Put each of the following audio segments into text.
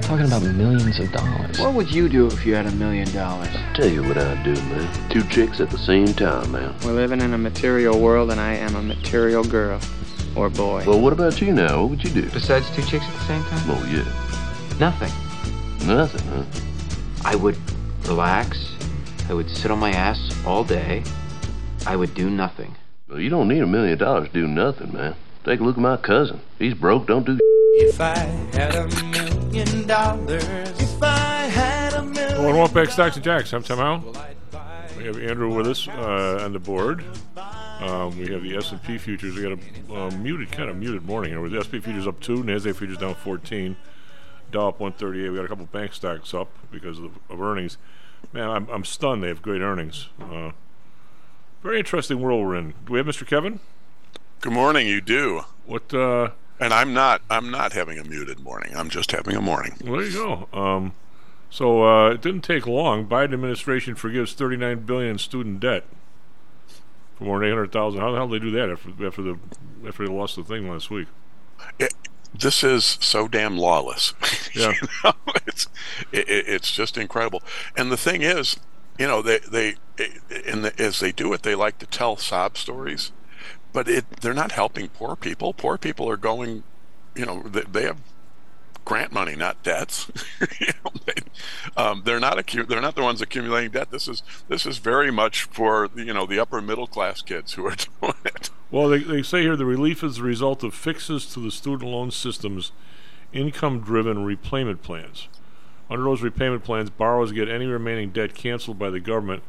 dollars. Talking about millions of dollars. What would you do if you had a million dollars? I'll Tell you what I'd do, man. Two chicks at the same time, man. We're living in a material world, and I am a material girl. Or boy. Well, what about you now? What would you do? Besides two chicks at the same time? Oh, yeah. Nothing. Nothing, huh? I would relax. I would sit on my ass all day. I would do nothing. Well, you don't need a million dollars to do nothing, man. Take a look at my cousin. He's broke, don't do If I had a million dollars, if I had a million Well, welcome back, Stocks and Jocks. I'm Tom Howell. We have Andrew with us uh, on the board. Um, we have the S&P futures. We got a uh, muted, kind of muted morning here. With the S&P futures up two, Nasdaq futures down 14, Dow up 138. We got a couple bank stocks up because of, of earnings. Man, I'm, I'm stunned. They have great earnings. Uh, very interesting world we're in. Do we have Mr. Kevin? Good morning, you do. What? And I'm not I'm not having a muted morning. I'm just having a morning. well, there you go. Um, so uh, it didn't take long. Biden administration forgives 39 billion in student debt for more than 800,000. How the hell did they do that after after the after they lost the thing last week? It, this is so damn lawless. Yeah. you know, it's it, it- it's just incredible. And the thing is, you know, they they and the, as they do it, they like to tell sob stories, but it they're not helping poor people. Poor people are going, you know, they, they have grant money, not debts. you know, they, um, they're not accu- they're not the ones accumulating debt. This is this is very much for you know the upper middle class kids who are doing it. Well, they, they say here the relief is the result of fixes to the student loan system's income driven repayment plans. Under those repayment plans, borrowers get any remaining debt canceled by the government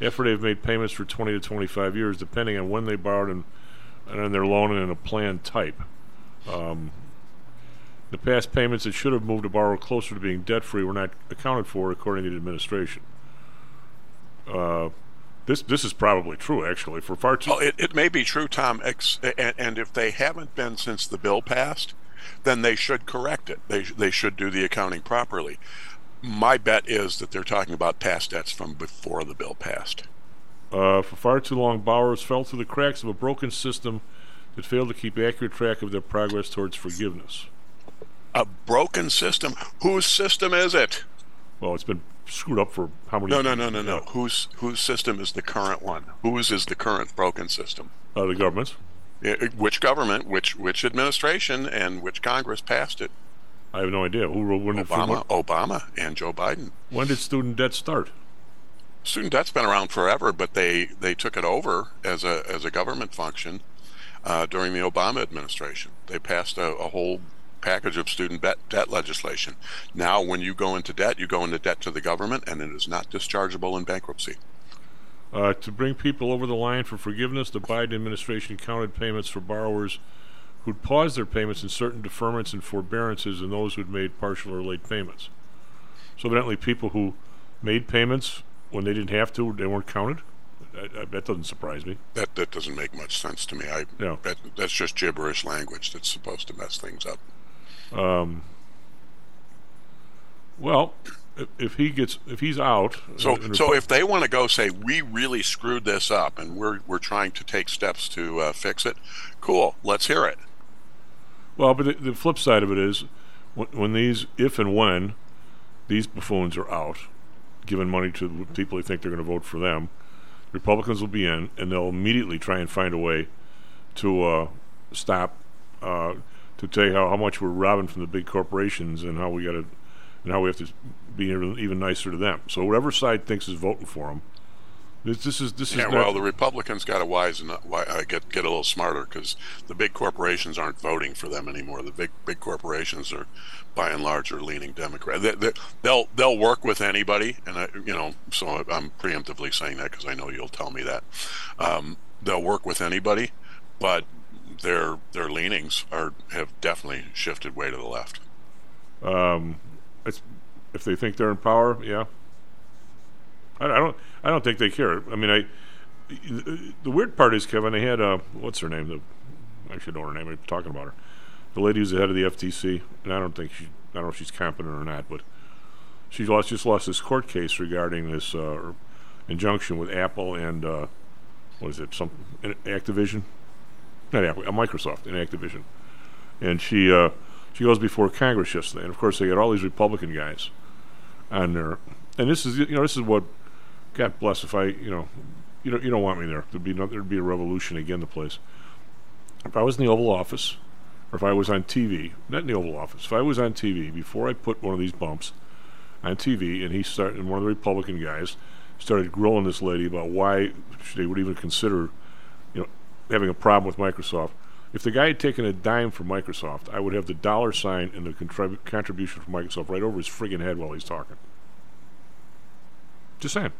after they've made payments for 20 to 25 years, depending on when they borrowed and, and on their loan and in a plan type. Um, the past payments that should have moved a borrower closer to being debt free were not accounted for, according to the administration. Uh, this this is probably true, actually. For far too Well, it, it may be true, Tom, ex- and, and if they haven't been since the bill passed, then they should correct it. They, they should do the accounting properly. My bet is that they're talking about past debts from before the bill passed. Uh, for far too long, borrowers fell through the cracks of a broken system that failed to keep accurate track of their progress towards forgiveness. A broken system. Whose system is it? Well, it's been screwed up for how many? No, no, no, no, no. Whose whose system is the current one? Whose is the current broken system? Uh, the government's. I- Which government, which which administration, and which Congress passed it? I have no idea who when Obama, Obama, and Joe Biden. when did student debt start? Student debt's been around forever, but they, they took it over as a as a government function uh, during the Obama administration. They passed a, a whole package of student debt, debt legislation. Now, when you go into debt, you go into debt to the government, and it is not dischargeable in bankruptcy. Uh, to bring people over the line for forgiveness, the Biden administration counted payments for borrowers who'd paused their payments in certain deferments and forbearances and those who'd made partial or late payments. So evidently, people who made payments when they didn't have to, they weren't counted. I, I, that doesn't surprise me. That that doesn't make much sense to me. I Yeah. that, that's just gibberish language that's supposed to mess things up. Um, well, if, if he gets, if he's out, So, so if they want to go say we really screwed this up and we're we're trying to take steps to uh, fix it, cool. Let's hear it. Well, but the, the flip side of it is, when, when these, if and when these buffoons are out, giving money to people they think they're going to vote for them, Republicans will be in, and they'll immediately try and find a way to uh, stop, uh, to tell you how, how much we're robbing from the big corporations and how we got to, and how we have to be even, even nicer to them. So whatever side thinks is voting for them, this, this is this is Yeah, well, the Republicans got to wise and uh, get get a little smarter because the big corporations aren't voting for them anymore. The big big corporations are, by and large, are leaning Democrat. They, they, they'll they'll work with anybody, and I, you know, so I'm preemptively saying that because I know you'll tell me that. Um, they'll work with anybody, but their their leanings are have definitely shifted way to the left. Um, it's, if they think they're in power, yeah. I, I don't. I don't think they care. I mean, I. The weird part is, Kevin. They had uh, what's her name? The I should know her name. I'm talking about her. The lady who's the head of the FTC, and I don't think she. I don't know if she's competent or not, but she lost just lost this court case regarding this uh, injunction with Apple and uh, what is it? Some Activision, not Apple, uh, Microsoft and Activision, and she uh, she goes before Congress yesterday, and of course they got all these Republican guys on there, and this is you know this is what God bless if I you know you don't you don't want me there there'd be no, there'd be a revolution again the place. If I was in the Oval Office, or if I was on TV, not in the Oval Office, if I was on TV before I put one of these bumps on TV, and he started, and one of the Republican guys started grilling this lady about why they would even consider, you know, having a problem with Microsoft. If the guy had taken a dime from Microsoft, I would have the dollar sign and the contrib- contribution from Microsoft right over his friggin' head while he's talking. Just saying.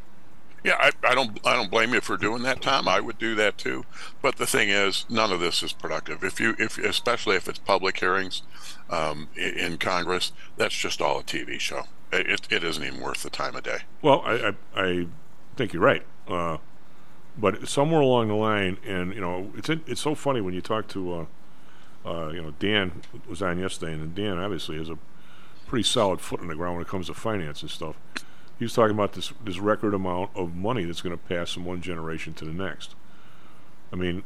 Yeah, I, I don't I don't blame you for doing that, Tom. I would do that too. But the thing is, none of this is productive. If you if especially if it's public hearings um, in, Congress, that's just all a TV show. It, it isn't even worth the time of day. Well, I I, I think you're right. Uh, but somewhere along the line, and you know, it's it's so funny when you talk to, uh, uh, you know, Dan was on yesterday, and Dan obviously has a pretty solid foot in the ground when it comes to finance and stuff. He was talking about this this record amount of money that's going to pass from one generation to the next. I mean,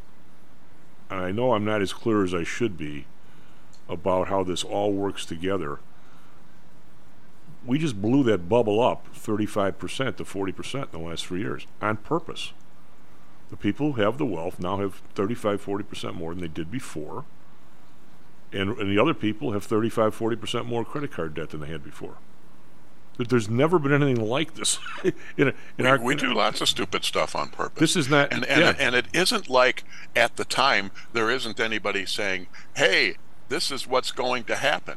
I know I'm not as clear as I should be about how this all works together. We just blew that bubble up 35% to 40% in the last three years on purpose. The people who have the wealth now have 35, 40% more than they did before. And, and the other people have 35, 40% more credit card debt than they had before. There's never been anything like this. in, a, in we, our, we do lots of stupid stuff on purpose. This is not, and and, yeah. and it isn't like at the time there isn't anybody saying, "Hey, this is what's going to happen."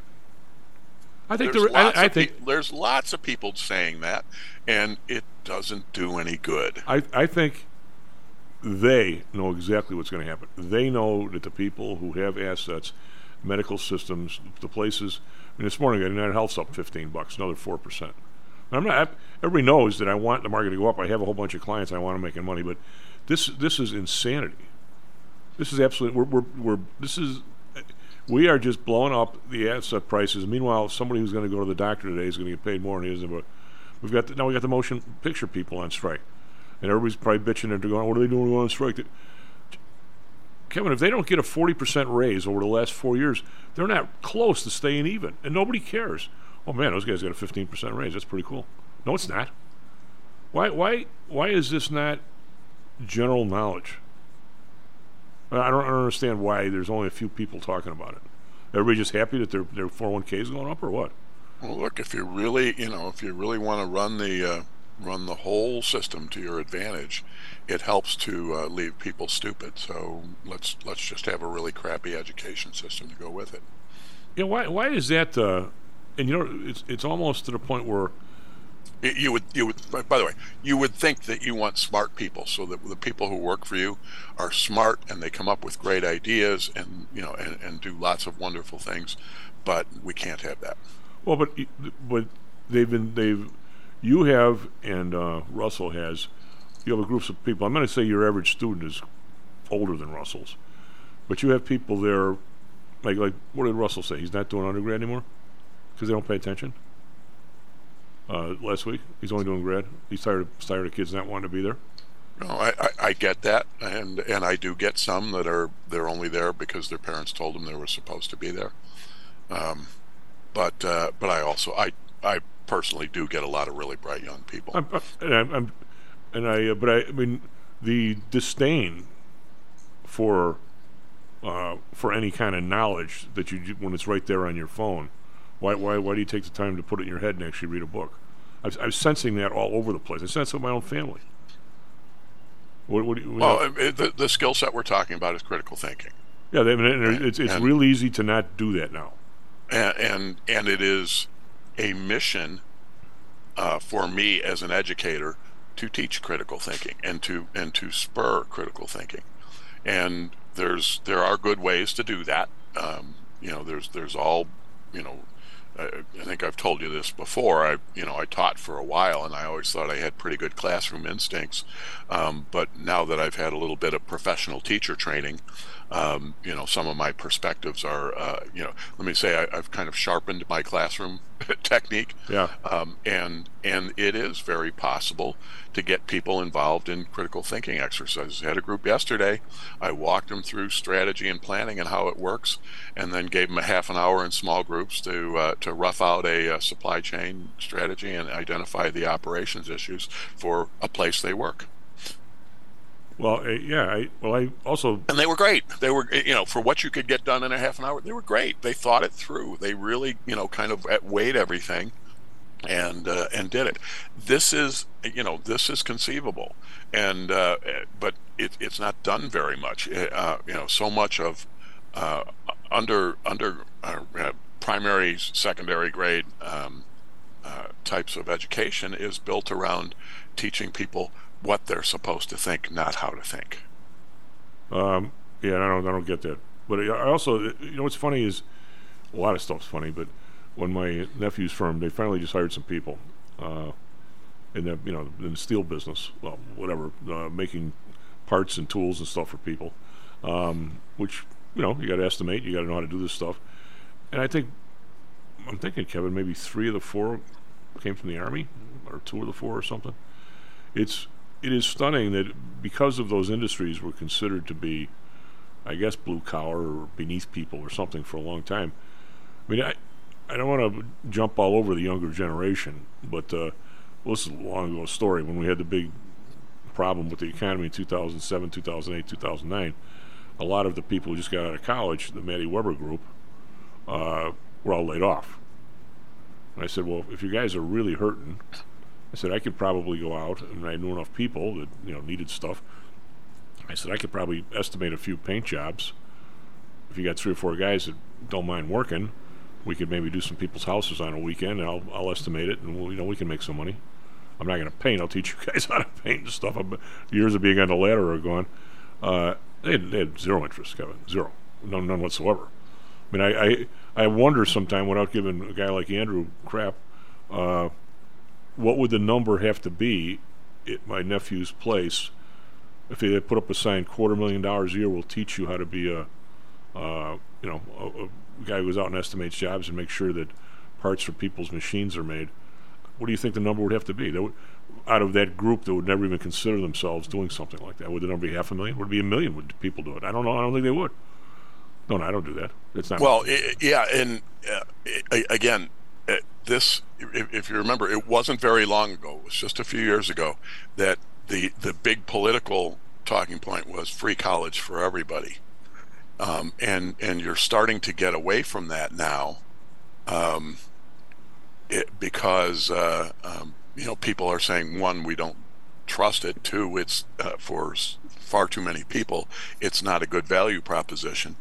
I think there's there, lots I, I of think pe- there's lots of people saying that, and it doesn't do any good. I, I think they know exactly what's going to happen. They know that the people who have assets, medical systems, the places. I mean, this morning, United Health's up 15 bucks, another four percent. I'm not. Everybody knows that I want the market to go up. I have a whole bunch of clients. I want them making money, but this this is insanity. This is absolutely. We're, we're, we're this is. We are just blowing up the asset prices. Meanwhile, somebody who's going to go to the doctor today is going to get paid more than he is. But we've got the, now we got the motion picture people on strike, and everybody's probably bitching and going, "What are they doing on strike?" Kevin, if they don't get a 40% raise over the last four years, they're not close to staying even, and nobody cares. Oh man, those guys got a 15% raise. That's pretty cool. No, it's not. Why, why, why is this not general knowledge? I don't understand why there's only a few people talking about it. Everybody just happy that their their 401k is going up, or what? Well, look, if you really, you know, if you really want to run the uh, run the whole system to your advantage, it helps to uh, leave people stupid. So let's let's just have a really crappy education system to go with it. Yeah, why why is that? Uh, and you know, it's it's almost to the point where It- You would you would by the way, you would think that you want smart people, so that the people who work for you are smart and they come up with great ideas and you know and, and do lots of wonderful things. But we can't have that. Well, but but they've been they've you have and uh, Russell has you have a group of people. I'm going to say your average student is older than Russell's, but you have people there like like what did Russell say? He's not doing undergrad anymore because they don't pay attention. Uh, last week, he's only doing grad. He's tired of tired of kids not wanting to be there. No, I, I, I get that, and and I do get some that are they're only there because their parents told them they were supposed to be there. Um, but uh, but I also I I personally do get a lot of really bright young people. I'm, I'm, and I'm, I'm and I, uh, but I, I mean, the disdain for uh, for any kind of knowledge that you when it's right there on your phone. Why, why, why do you take the time to put it in your head and actually read a book? I, I'm sensing that all over the place. I sense it in my own family. What, what you, what well, uh, the the skill set we're talking about is critical thinking, yeah, they, I mean, and it's it's and- real easy to not do that now. and and, and it is a mission uh, for me as an educator to teach critical thinking and to and to spur critical thinking. And there's there are good ways to do that. Um, you know, there's there's all you know I, I think I've told you this before. I, you know, I taught for a while, and I always thought I had pretty good classroom instincts. Um, but now that I've had a little bit of professional teacher training, um, you know, some of my perspectives are, uh, you know, let me say I, I've kind of sharpened my classroom technique. Yeah. Um, and and it is very possible to get people involved in critical thinking exercises. I had a group yesterday. I walked them through strategy and planning and how it works, and then gave them a half an hour in small groups to uh, to rough out a, uh supply chain strategy and identify the operations issues for a place they work. Well, uh, yeah. I well, I also And they were great. They were, you know, for what you could get done in a half an hour, they were great. They thought it through. They really, you know, kind of weighed everything and uh, and did it. This is, you know, this is conceivable, and uh, but it, it's not done very much. Uh, you know, so much of uh, under under uh, primary, secondary grade um, types of education is built around teaching people what they're supposed to think, not how to think. Um, yeah, I don't, I don't get that. But I also, you know, what's funny is a lot of stuff's funny. But when my nephew's firm, they finally just hired some people uh, in the, you know, in the steel business, well, whatever, uh, making parts and tools and stuff for people. Um, which you know, you got to estimate, you got to know how to do this stuff. And I think, I'm thinking, Kevin, maybe three of the four came from the army, or two of the four, or something. It's it is stunning that because of those industries were considered to be, I guess, blue collar or beneath people or something for a long time. I mean, I, I don't want to jump all over the younger generation, but uh, well, this is a long ago story when we had the big problem with the economy in 2007, 2008, 2009. A lot of the people who just got out of college, the Matty Weber group, uh, were all laid off. And I said, well, if you guys are really hurting, I said I could probably go out, and I knew enough people that you know needed stuff. I said I could probably estimate a few paint jobs. If you got three or four guys that don't mind working, we could maybe do some people's houses on a weekend, and I'll, I'll estimate it, and we'll, you know we can make some money. I'm not going to paint. I'll teach you guys how to paint and stuff. I'm, years of being on the ladder are gone. Uh, they, had, they had zero interest, Kevin. Zero, none, none whatsoever. I mean, I, I I wonder sometime without giving a guy like Andrew crap. Uh, what would the number have to be at my nephew's place if they put up a sign quarter million dollars a year will teach you how to be a uh, you know a, a, guy who goes out and estimates jobs and makes sure that parts for people's machines are made what do you think the number would have to be? Would, out of that group that would never even consider themselves doing something like that would the number be half a million? Would it be a million? Would people do it? I don't know. I don't think they would. No, no i don't do that. It's not well it, yeah and uh, it, again uh, this, if, if, you remember, it wasn't very long ago. It was just a few years ago that the the big political talking point was free college for everybody, um, and and you're starting to get away from that now, um, it, because uh, um, you know people are saying one, we don't trust it. Two, it's uh, for far too many people, it's not a good value proposition.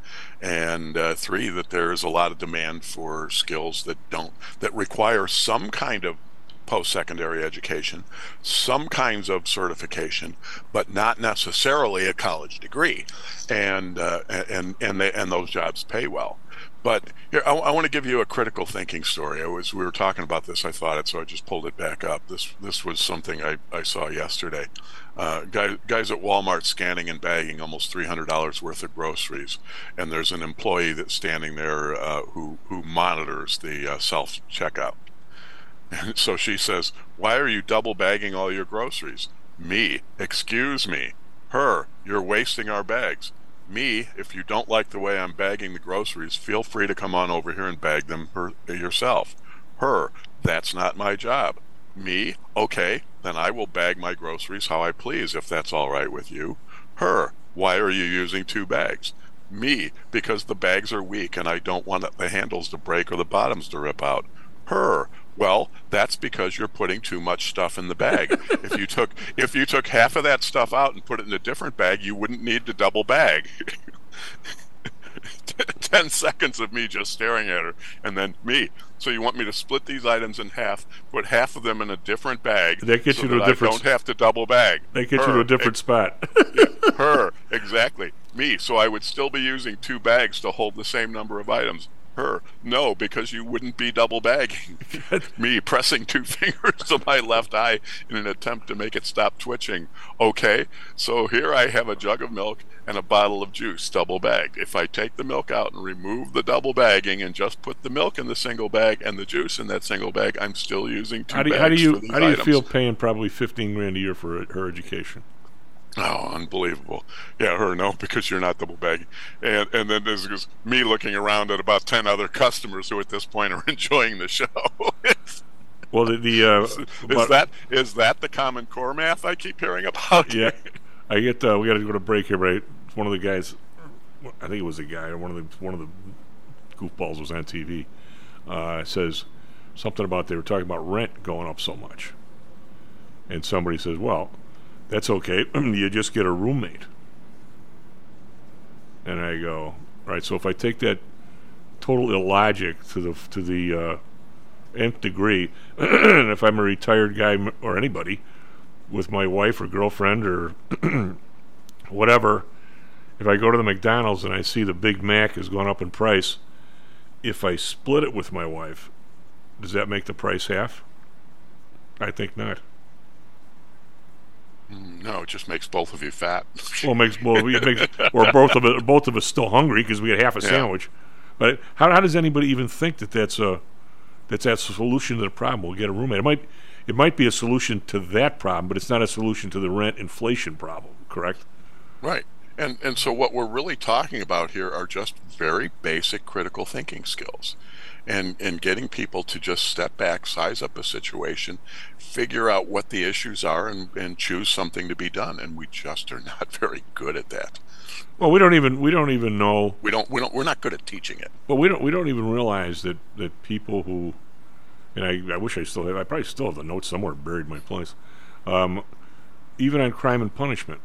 And uh, three, that there is a lot of demand for skills that don't that require some kind of post-secondary education, some kinds of certification, but not necessarily a college degree, and uh, and and they, and those jobs pay well. But here, I, I want to give you a critical thinking story. I was we were talking about this. I thought it, so I just pulled it back up. This this was something I, I saw yesterday. Uh, guys guys at Walmart scanning and bagging almost three hundred dollars worth of groceries, and there's an employee that's standing there uh, who who monitors the uh, self checkout. And so she says, "Why are you double bagging all your groceries?" Me, excuse me. Her, you're wasting our bags. Me, if you don't like the way I'm bagging the groceries, feel free to come on over here and bag them her, yourself. Her, that's not my job. Me, okay, then I will bag my groceries how I please if that's all right with you. Her, why are you using two bags? Me, because the bags are weak and I don't want the handles to break or the bottoms to rip out. Her, well, that's because you're putting too much stuff in the bag. if you took if you took half of that stuff out and put it in a different bag, you wouldn't need to double bag. Ten seconds of me just staring at her, and then me. So you want me to split these items in half, put half of them in a different bag. That gets so you to a different. I don't have to double bag. That gets her, you to a different spot. yeah, her exactly. Me. So I would still be using two bags to hold the same number of items her, no, because you wouldn't be double bagging. Me pressing two fingers to my left eye in an attempt to make it stop twitching. Okay, so here I have a jug of milk and a bottle of juice, double bagged. If I take the milk out and remove the double bagging and just put the milk in the single bag and the juice in that single bag, I'm still using two How do you, bags how do you how do you items. feel paying probably fifteen grand a year for her education? Oh, unbelievable! Yeah, her no, because you're not double bagging, and and then there's me looking around at about ten other customers who at this point are enjoying the show. Well, the, the uh, is but- that is that the common core math I keep hearing about? yeah, I get. Uh, we got to go to break here, right? One of the guys, I think it was a guy, or one of the one of the goofballs was on TV. Uh, says something about they were talking about rent going up so much, and somebody says, "Well, that's okay. you just get a roommate." And I go, "Right. So if I take that total illogic to the to the uh, nth degree, and if I'm a retired guy or anybody." with my wife or girlfriend or whatever, if I go to the McDonald's and I see the Big Mac has gone up in price, if I split it with my wife, does that make the price half? I think not. No, it just makes both of you fat. Well, it makes well, it makes or both of it, both of us still hungry because we had half a Yeah. sandwich. But how, how does anybody even think that that's a that's that solution to the problem? We'll get a roommate. It might it might be a solution to that problem, but it's not a solution to the rent inflation problem. Correct? Right. And and so what we're really talking about here are just very basic critical thinking skills. And and getting people to just step back, size up a situation, figure out what the issues are and, and choose something to be done. And we just are not very good at that. Well, we don't even we don't even know We don't we don't we're not good at teaching it. But we don't we don't even realize that, that people who and I, I wish I still have I probably still have the notes somewhere buried in my place. Um, even on crime and punishment.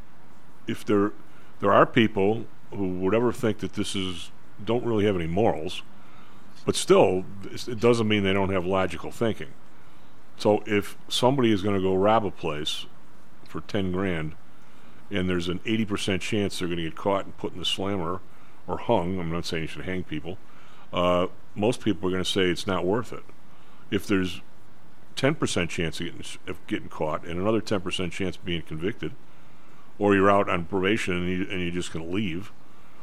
If there there are people who would ever think that this is don't really have any morals, but still it doesn't mean they don't have logical thinking. So if somebody is going to go rob a place for ten grand, and there's an eighty percent chance they're going to get caught and put in the slammer or hung. I'm not saying you should hang people. Uh, most people are going to say it's not worth it. If there's 10% chance of getting, of getting caught and another 10% chance of being convicted, or you're out on probation and, you, you're just going to leave,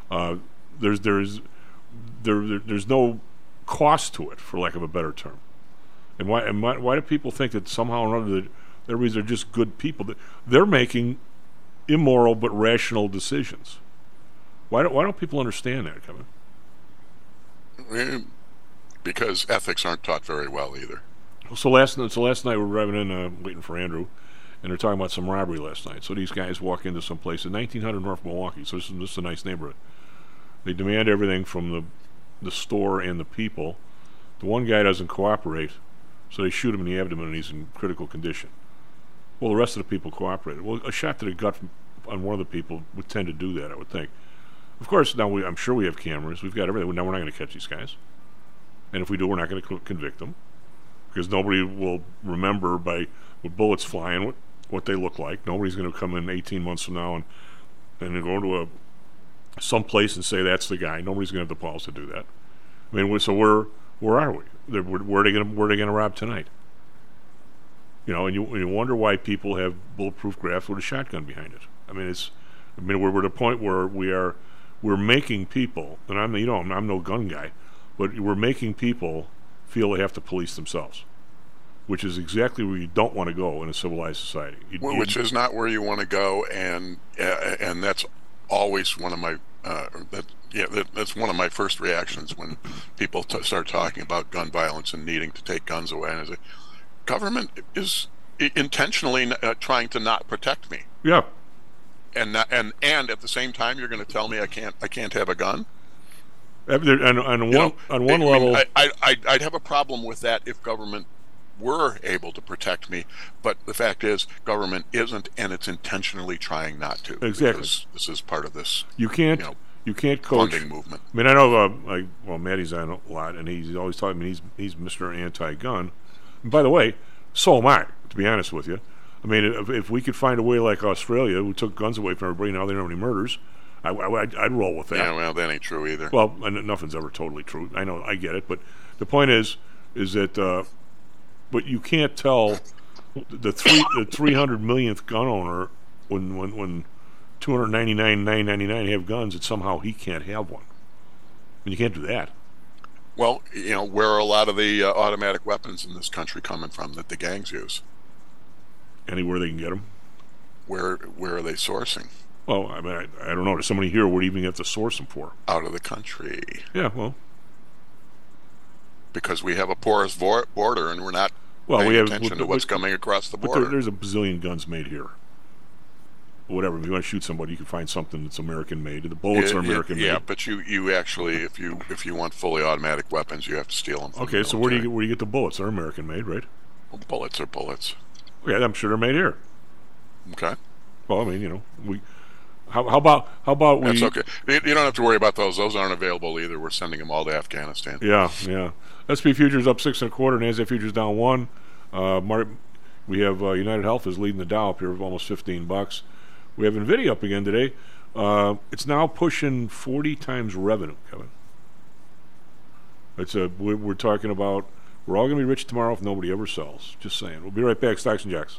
uh, there's there's there, there there's no cost to it, for lack of a better term. And why and why, why do people think that somehow or another that everybody's are just good people? That They're making immoral but rational decisions. Why don't why don't people understand that, Kevin? Eh, Because ethics aren't taught very well either. So last night, so last night we're driving in, uh, waiting for Andrew, and they're talking about some robbery last night. So these guys walk into some place in 1900 North Milwaukee. So this is, this is a nice neighborhood. They demand everything from the the store and the people. The one guy doesn't cooperate, so they shoot him in the abdomen, and he's in critical condition. Well, the rest of the people cooperated. Well, a shot to the gut on one of the people would tend to do that, I would think. Of course, now we, I'm sure we have cameras. We've got everything. Now we're not going to catch these guys, and if we do, we're not going to convict them because nobody will remember by with bullets flying what, what they look like. Nobody's going to come in 18 months from now and and go to a some place and say that's the guy. Nobody's going to have the balls to do that. I mean, so where where are we? Where, are they going to where are they going to rob tonight? You know, and you, and you wonder why people have bulletproof graphs with a shotgun behind it. I mean, it's I mean we're, we're at a point where we are we're making people, and I'm you know I'm, I'm no gun guy, but we're making people feel they have to police themselves, which is exactly where you don't want to go in a civilized society. You- Wh- you- which is not where you want to go, and uh, and that's always one of my uh, that yeah that, that's one of my first reactions when people t- start talking about gun violence and needing to take guns away. And I say, government is intentionally uh, trying to not protect me, yeah, and not, and and at the same time, you're going to tell me I can't I can't have a gun. Uh, there- on, on one know, on one level, I, I, I'd, I'd have a problem with that if government were able to protect me. But the fact is, government isn't, and it's intentionally trying not to. Exactly. This is part of this you can't you know, you can't coach. funding movement. I mean, I know, uh, like, well, Maddie's on a lot, and he's always talking. I mean, he's he's Mr. Anti-gun. And by the way, so am I. To be honest with you, I mean, if, if we could find a way like Australia, who took guns away from everybody, now they don't have any murders. I, I, I'd, I'd roll with that. Yeah, well, that ain't true either. Well, nothing's ever totally true. I know, I get it, but the point is, is that, uh, but you can't tell the three the three hundred millionth gun owner when when when two hundred ninety nine nine ninety nine have guns that somehow he can't have one. And you can't do that. Well, you know, where are a lot of the uh, automatic weapons in this country coming from that the gangs use? Anywhere they can get them. Where where are they sourcing? Well, I mean, I, I don't know. Does somebody here. Do even have to source them for? Out of the country. Yeah, well, Because we have a porous border and we're not well, paying we have attention to what's coming across the border. there, there's a bazillion guns made here. Whatever. If you want to shoot somebody, you can find something that's American made. The bullets Yeah, are yeah, American yeah, made. but you, you actually, if you if you want fully automatic weapons, you have to steal them. Okay, the so where do you get where do you get the bullets? They're American made, right? Well, bullets are bullets. Yeah, I'm sure they're made here. Okay, Well, I mean, you know, we. How, how about how about we? that's okay. You, don't have to worry about those. Those aren't available either. We're sending them all to Afghanistan. Yeah, yeah. SP futures up six and a quarter. Nasdaq futures down one. Uh, Mar- we have uh, United Health is leading the Dow up here of almost 15 bucks. We have Nvidia up again today. Uh, it's now pushing 40 times revenue, Kevin. It's a we're, we're talking about. We're all going to be rich tomorrow if nobody ever sells. Just saying. We'll be right back. Stocks and jocks.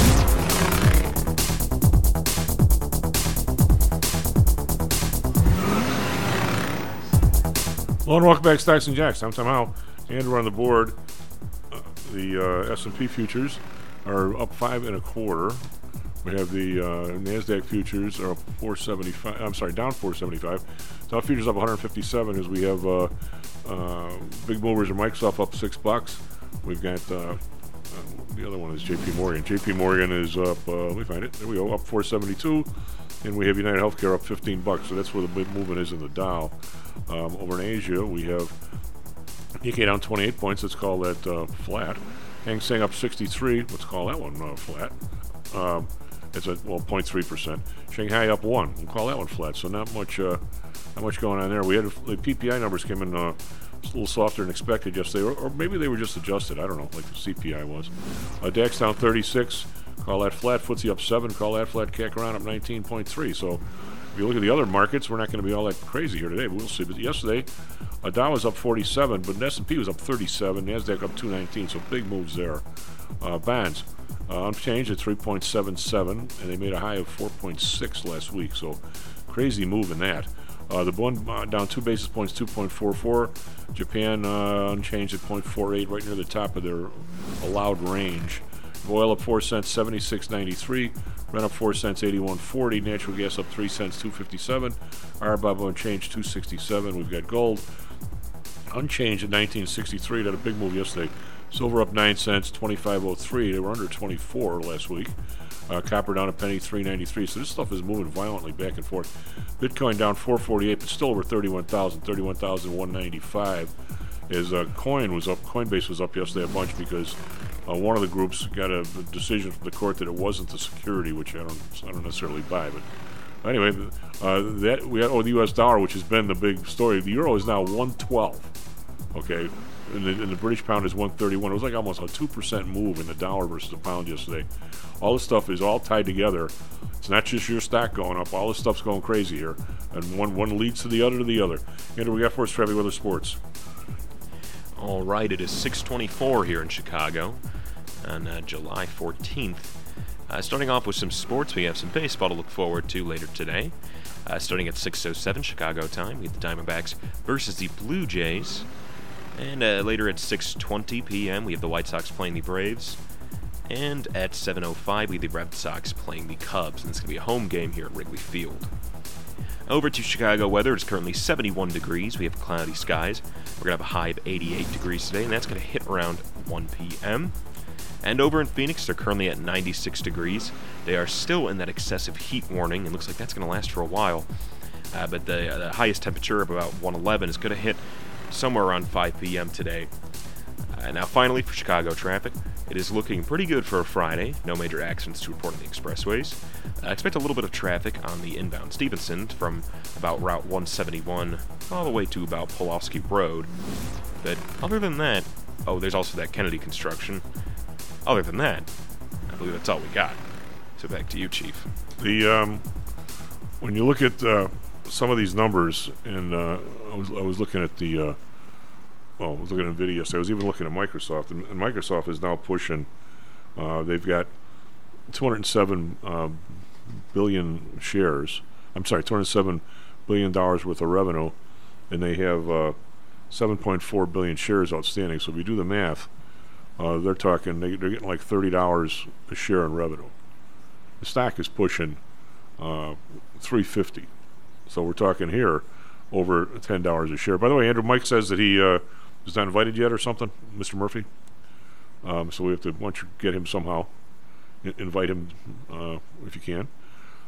And welcome back, to Stocks and Jocks. I'm Tom Howell. Andrew on the board. The uh, S&P futures are up five and a quarter. We have the uh, Nasdaq futures are up 475. I'm sorry, down 475. Dow futures up 157 as we have uh, uh, big movers are Microsoft up six bucks. We've got uh, uh, the other one is J.P. Morgan. J.P. Morgan is up. Uh, let me find it. There we go. Up 472, and we have United Healthcare up 15 bucks. So that's where the big movement is in the Dow. Um, over in Asia, we have Nikkei down 28 points. Let's call that uh, flat. Hang Seng up 63. Let's call that one uh, flat. Um, it's at well 0.3 percent. Shanghai up one. We'll call that one flat. So not much, uh, not much going on there. We had the PPI numbers came in uh, a little softer than expected yesterday, or, or maybe they were just adjusted. I don't know, like the CPI was. Uh, DAX down 36. Call that flat. FTSE up seven. Call that flat. CAC around up 19.3. So you look at the other markets, we're not going to be all that crazy here today, but we'll see. But yesterday, uh, Dow was up 47, but S&P was up 37, Nasdaq up 219. So big moves there. Uh, bonds uh, unchanged at 3.77, and they made a high of 4.6 last week. So crazy move in that. Uh, the bund uh, down two basis points, 2.44. Japan uh, unchanged at 0.48, right near the top of their allowed range. Oil up four cents, 76.93. Brent up four cents, 81.40. Natural gas up three cents, 257. RBOB unchanged, 267. We've got gold unchanged at 1963. It had a big move yesterday. Silver up nine cents, 25.03. They were under 24 last week. Uh, copper down a penny, 393. So this stuff is moving violently back and forth. Bitcoin down 448, but still over 31,000, 31,195. As uh, coin was up, Coinbase was up yesterday a bunch because uh, one of the groups got a decision from the court that it wasn't the security, which I don't, I don't necessarily buy. But anyway, uh, that we had, oh the U.S. dollar, which has been the big story. The euro is now 112. Okay, and the, and the, British pound is 131. It was like almost a 2% move in the dollar versus the pound yesterday. All this stuff is all tied together. It's not just your stock going up. All this stuff's going crazy here. And one, one leads to the other to the other. Andrew, we got for us Weather Sports. All right, it is 624 here in Chicago on uh, July 14th. Uh, starting off with some sports, we have some baseball to look forward to later today. Uh, starting at 6.07 Chicago time, we have the Diamondbacks versus the Blue Jays. And uh, later at 6:20 p.m., we have the White Sox playing the Braves. And at 7:05, we have the Red Sox playing the Cubs, and it's going to be a home game here at Wrigley Field. Over to Chicago weather. It's currently 71 degrees. We have cloudy skies. We're going to have a high of 88 degrees today, and that's going to hit around 1 p.m. And over in Phoenix, they're currently at 96 degrees. They are still in that excessive heat warning. And it looks like that's going to last for a while. Uh, but the, uh, the highest temperature of about 111 is going to hit somewhere around 5 p.m. today. Uh, now, finally, for Chicago traffic, it is looking pretty good for a Friday. No major accidents to report on the expressways. Uh, expect a little bit of traffic on the inbound Stevenson from about Route 171 all the way to about Pulaski Road. But other than that, oh, there's also that Kennedy construction. Other than that, I believe that's all we got. So back to you, Chief. The um, when you look at uh, some of these numbers, and uh, I was I was looking at the uh, well, I was looking at Nvidia yesterday. I was even looking at Microsoft, and, and Microsoft is now pushing. Uh, they've got 207 uh, billion shares. I'm sorry, 207 billion dollars worth of revenue, and they have uh, 7.4 billion shares outstanding. So if you do the math, uh, they're talking they, are getting like thirty dollars a share in revenue. The stock is pushing uh, 350. So we're talking here over ten dollars a share. By the way, Andrew Mike says that he uh, is not invited yet or something, Mr. Murphy. Um, so we have to once you get him somehow, I- invite him uh, if you can.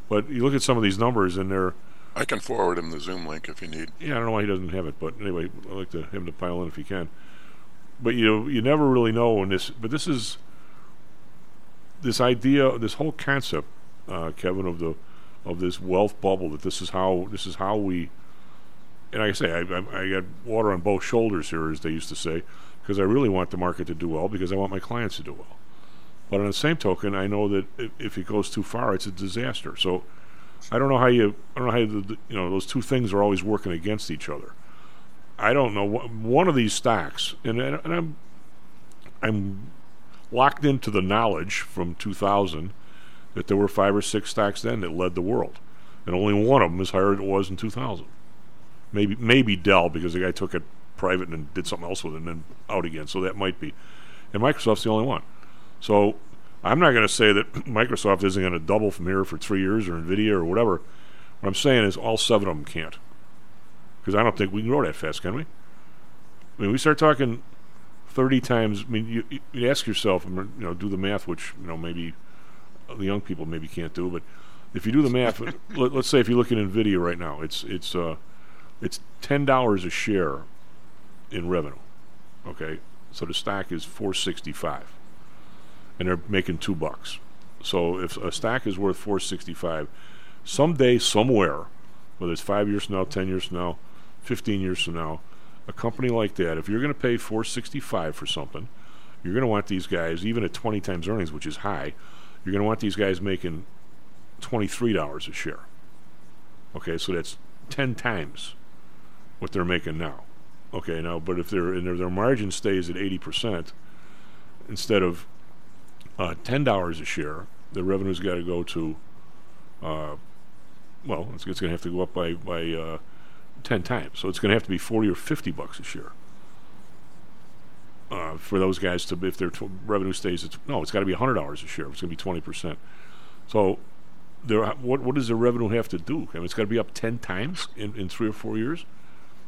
But you look at some of these numbers and they're. I can forward him the Zoom link if you need. Yeah, I don't know why he doesn't have it, but anyway, I'd like to him to pile in if he can. But you you never really know when this. But this is this idea, this whole concept, uh, Kevin, of the of this wealth bubble. That this is how this is how we and like I say, I, I, I got water on both shoulders here, as they used to say, because I really want the market to do well because I want my clients to do well. But on the same token, I know that if, if it goes too far, it's a disaster. So I don't know how you, I don't know how you, you know, those two things are always working against each other. I don't know. One of these stocks, and, and I'm, I'm locked into the knowledge from 2000 that there were five or six stocks then that led the world, and only one of them is higher than it was in 2000 maybe maybe Dell because the guy took it private and did something else with it and then out again. So that might be. And Microsoft's the only one. So I'm not going to say that Microsoft isn't going to double from here for three years or Nvidia or whatever. What I'm saying is all seven of them can't, because I don't think we can grow that fast, can we? I mean, we start talking 30 times. I mean, you, you ask yourself, you know, do the math, which you know maybe the young people maybe can't do, but if you do the math, let, us say if you look at Nvidia right now, it's it's uh, it's ten dollars a share in revenue. Okay, so the stock is 465, and they're making two bucks. So if a stock is worth 465, someday, somewhere, whether it's five years from now, ten years from now, 15 years from now, a company like that, if you're going to pay 465 for something, you're going to want these guys, even at 20 times earnings, which is high, you're going to want these guys making $23 a share. Okay, so that's 10 times what they're making now. Okay, now, but if their their, their margin stays at 80% instead of uh, $10 a share, the revenue's got to go to, uh, well, it's, it's going to have to go up by, by uh, 10 times. So it's going to have to be 40 or 50 bucks a share. Uh, for those guys to, if their t- revenue stays at, no, it's got to be $100 a share. It's going to be 20%. So there, what, what does the revenue have to do? I mean, it's got to be up 10 times in, in three or four years.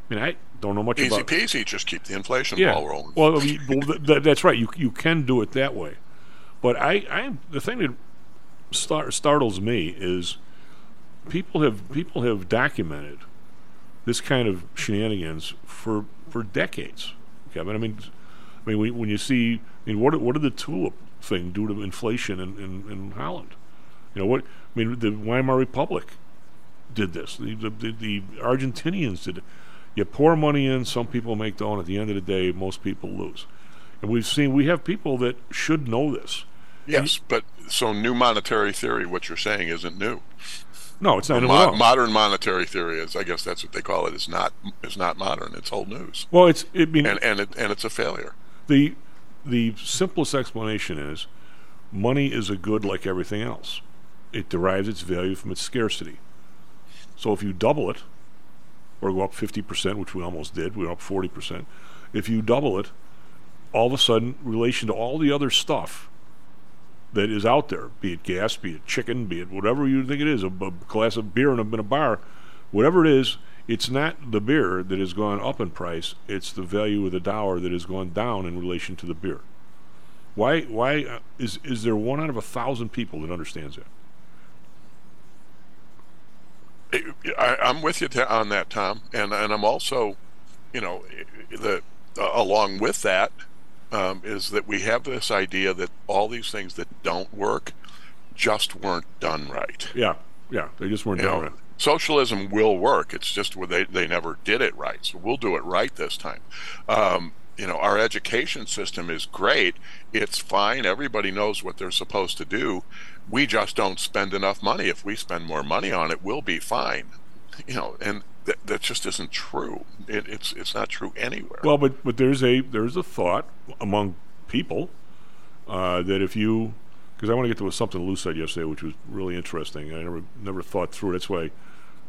I mean, I don't know much Easy about peasy, just keep the inflation yeah. ball rolling. Well, I mean, well th- th- that's right. You you can do it that way, but I, I the thing that star- startles me is people have people have documented this kind of shenanigans for for decades. Kevin, I mean, I mean, when, you see, I mean, what what did the tulip thing do to inflation in, in, in Holland? You know what? I mean, the Weimar Republic did this. The the, the, the Argentinians did it. You pour money in, some people make dough, and at the end of the day, most people lose. And we've seen we have people that should know this. Yes, but so new monetary theory, what you're saying, isn't new. No, it's not Mo- at all. modern monetary theory is, I guess that's what they call it. Is not is not modern. It's old news. Well, it's I mean, and and it, and it's a failure. The the simplest explanation is money is a good like everything else. It derives its value from its scarcity. So if you double it, or go up 50%, which we almost did, we were up 40%. If you double it, all of a sudden, relation to all the other stuff that is out there, be it gas, be it chicken, be it whatever you think it is, a, a glass of beer in a, in a bar, whatever it is, it's not the beer that has gone up in price, it's the value of the dollar that has gone down in relation to the beer. Why? Why uh, is is there one out of a thousand people that understands that? I, I'm with you on that, Tom, and and I'm also, you know, the uh, along with that um, is that we have this idea that all these things that don't work just weren't done right. Yeah, yeah, they just weren't You done know, right. socialism will work. It's just where they they never did it right. So we'll do it right this time. Um, you know, our education system is great. It's fine. Everybody knows what they're supposed to do. We just don't spend enough money. If we spend more money on it, we'll be fine. You know, and th- that just isn't true. It, it's it's not true anywhere. Well, but but there's a there's a thought among people uh, that if you because I want to get to something Lou said yesterday, which was really interesting. I never never thought through it. That's why I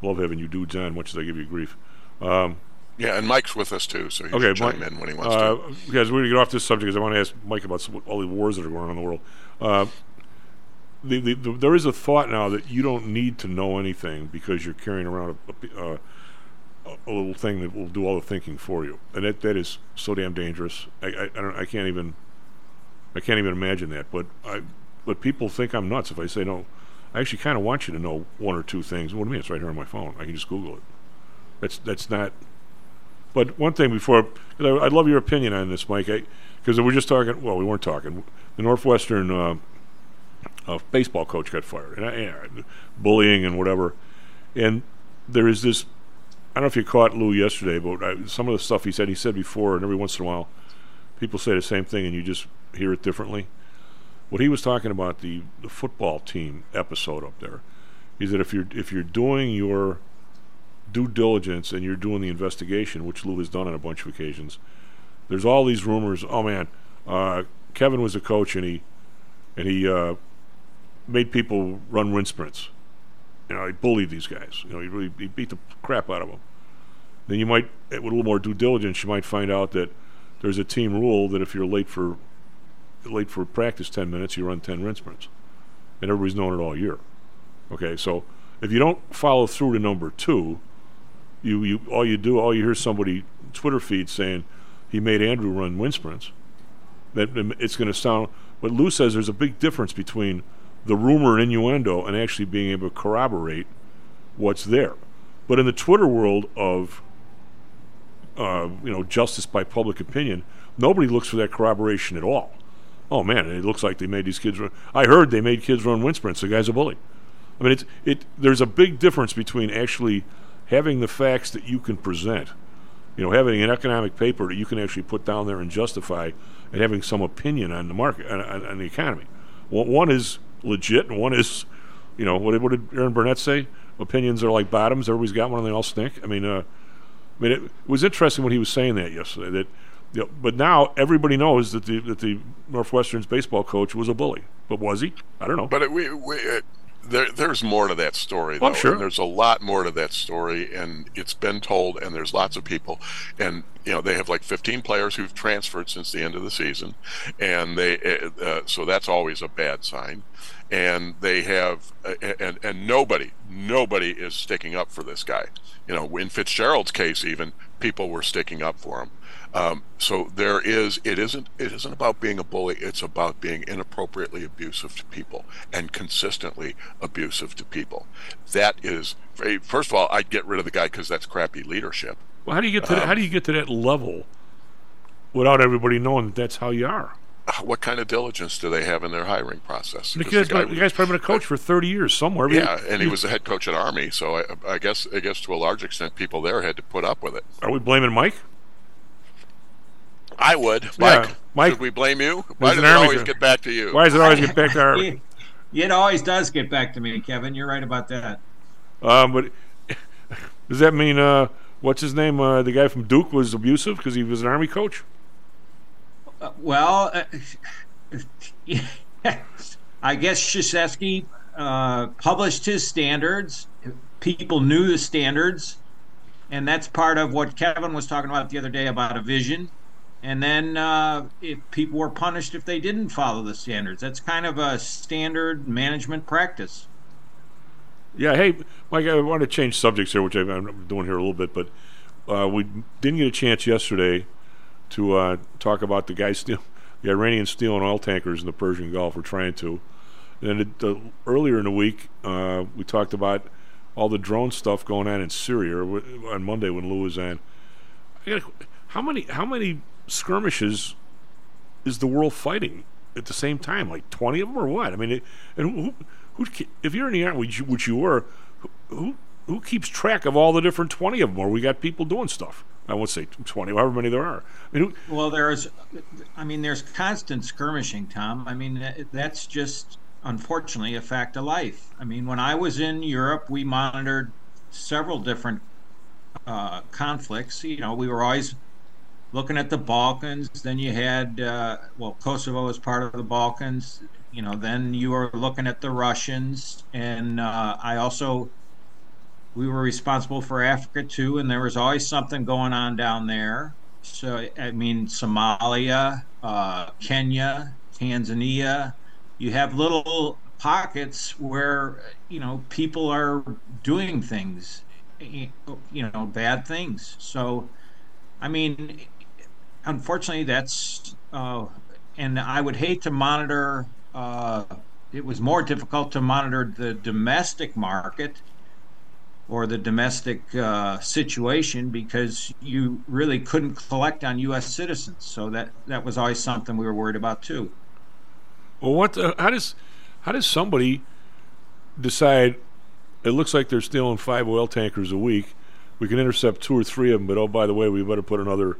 love having you dudes on, much as I give you grief. Um, yeah, and Mike's with us too, so he okay, can chime Mike, in when he wants uh, to. Guys, we're gonna get off this subject because I want to ask Mike about some, all the wars that are going on in the world. Uh, the, the, the, there is a thought now that you don't need to know anything because you're carrying around a, a, a, little thing that will do all the thinking for you, and that that is so damn dangerous. I, I, I don't I can't even I can't even imagine that. But I but people think I'm nuts if I say no. I actually kind of want you to know one or two things. What do you mean? It's right here on my phone. I can just Google it. That's that's not. But one thing before, I- I'd love your opinion on this, Mike, because we're just talking. Well, we weren't talking. The Northwestern uh, uh, baseball coach got fired, and I, yeah, bullying and whatever. And there is this. I don't know if you caught Lou yesterday, but I, some of the stuff he said, he said before, and every once in a while, people say the same thing, and you just hear it differently. What he was talking about the, the football team episode up there is that if you're if you're doing your due diligence and you're doing the investigation, which Lou has done on a bunch of occasions, there's all these rumors. Oh man, uh, Kevin was a coach and he and he uh, made people run wind sprints. You know, he bullied these guys. You know, he really he beat the crap out of them. Then you might, with a little more due diligence, you might find out that there's a team rule that if you're late for late for practice ten minutes, you run ten rinse sprints, and everybody's known it all year. Okay, so if you don't follow through to number two, you, you all you do all you hear somebody Twitter feed saying he made Andrew run wind sprints. That it's going to sound. But Lou says there's a big difference between the rumor and innuendo and actually being able to corroborate what's there. But in the Twitter world of uh, you know justice by public opinion, nobody looks for that corroboration at all. Oh man, it looks like they made these kids run. I heard they made kids run wind sprints. The guy's a bully. I mean, it's it. There's a big difference between actually having the facts that you can present, you know, having an economic paper that you can actually put down there and justify, and having some opinion on the market on, on, on the economy. One, one is legit, and one is, you know, what, did- what did Aaron Burnett say? Opinions are like bottoms. Everybody's got one, and they all stink. I mean, uh, I mean, it, it was interesting when he was saying that yesterday. That, you know, but now everybody knows that the that the Northwestern's baseball coach was a bully. But was he? I don't know. But it, we, we, it, there, there's more to that story. Oh, I'm sure. and there's a lot more to that story, and it's been told. And there's lots of people, and you know they have like 15 players who've transferred since the end of the season, and they uh, uh, so that's always a bad sign. And they have, uh, and and nobody, nobody is sticking up for this guy. You know, in Fitzgerald's case, even people were sticking up for him. Um, so there is it isn't it isn't about being a bully it's about being inappropriately abusive to people and consistently abusive to people that is first of all i'd get rid of the guy because that's crappy leadership Well, how do you get to that, Um, how do you get to that level without everybody knowing that that's how you are? what kind of diligence do they have in their hiring process The, 'Cause guy's the guy the guy's probably been a coach for 30 years somewhere. Yeah and he you- was the head coach at army so I, I guess i guess to a large extent people there had to put up with it Are we blaming Mike? I would Yeah, mike, Mike- should we blame you why He's does it always guy. get back to you Why does it always get back to our? It, it always does get back to me, Kevin. You're right about that. Um, but does that mean uh, what's his name? Uh, the guy from Duke was abusive because he was an army coach. Uh, well, uh, I guess Krzyzewski uh, published his standards. People knew the standards, and that's part of what Kevin was talking about the other day about a vision. And then uh, if people were punished if they didn't follow the standards. That's kind of a standard management practice. Yeah. Hey, Mike, I want to change subjects here, which I'm doing here a little bit, but uh, we didn't get a chance yesterday to uh, talk about the guy steal, the Iranians stealing oil tankers in the Persian Gulf. We're trying to. And it, earlier in the week, uh, we talked about all the drone stuff going on in Syria on Monday when Lou was on. How many how many skirmishes is the world fighting at the same time? Like twenty of them or what? I mean, it, and who, who, if you're in the army, which you, which you were, who, who who keeps track of all the different twenty of them? Or we got people doing stuff. I won't say twenty, however many there are. I mean, who, Well, there's, I mean, there's constant skirmishing, Tom. I mean, that's just unfortunately a fact of life. I mean, when I was in Europe, we monitored several different uh, conflicts. You know, we were always looking at the Balkans. Then you had, uh, well, Kosovo was part of the Balkans. You know, then you were looking at the Russians, and uh, I also we were responsible for Africa too, and there was always something going on down there. So I mean, Somalia, uh, Kenya, Tanzania, you have little pockets where you know people are doing things, you know, bad things. So, I mean, unfortunately, that's uh, and I would hate to monitor. Uh, it was more difficult to monitor the domestic market or the domestic uh, situation because you really couldn't collect on U.S. citizens. So that that was always something we were worried about too. well, what? The, how does how does somebody decide? It looks like they're stealing five oil tankers a week. We can intercept two or three of them, but oh, by the way, we better put another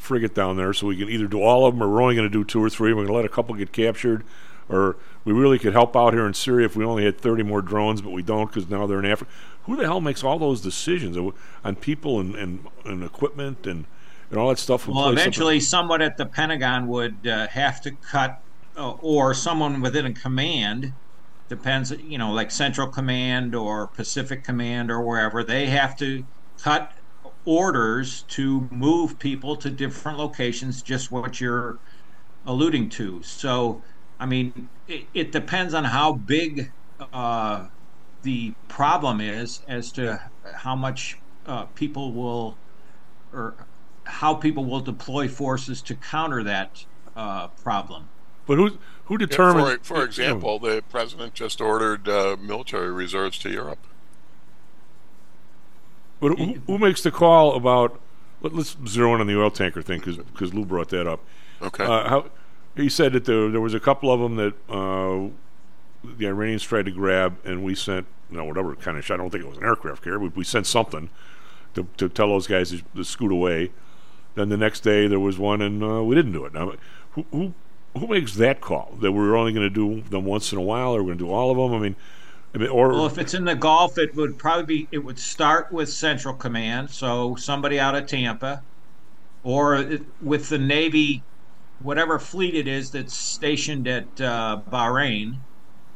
frigate down there so we can either do all of them or we're only going to do two or three. We're going to let a couple get captured, or we really could help out here in Syria if we only had 30 more drones, but we don't because now they're in Africa. Who the hell makes all those decisions on people and, and, and equipment and, and all that stuff? Well, eventually, someone at the Pentagon would uh, have to cut, uh, or someone within a command, depends, you know, like Central Command or Pacific Command or wherever, they have to cut orders to move people to different locations, just what you're alluding to. So, I mean, it, it depends on how big uh, the problem is as to how much uh, people will or how people will deploy forces to counter that uh, problem. But who who determines? Yeah, for, for example, the president just ordered uh, military reserves to Europe. But who, who makes the call about? Let, us zero in on the oil tanker thing because Lou brought that up. Okay. Uh, how he said that there there was a couple of them that uh, the Iranians tried to grab, and we sent you know whatever kind of. I don't think it was an aircraft carrier. We, we sent something to to tell those guys to, to scoot away. Then the next day there was one, and uh, we didn't do it. Now, who who who makes that call that we're only going to do them once in a while, or we're going to do all of them? I mean, Or well, if it's in the Gulf, it would probably be it would start with Central Command, so somebody out of Tampa, or it, with the Navy, whatever fleet it is that's stationed at uh, Bahrain,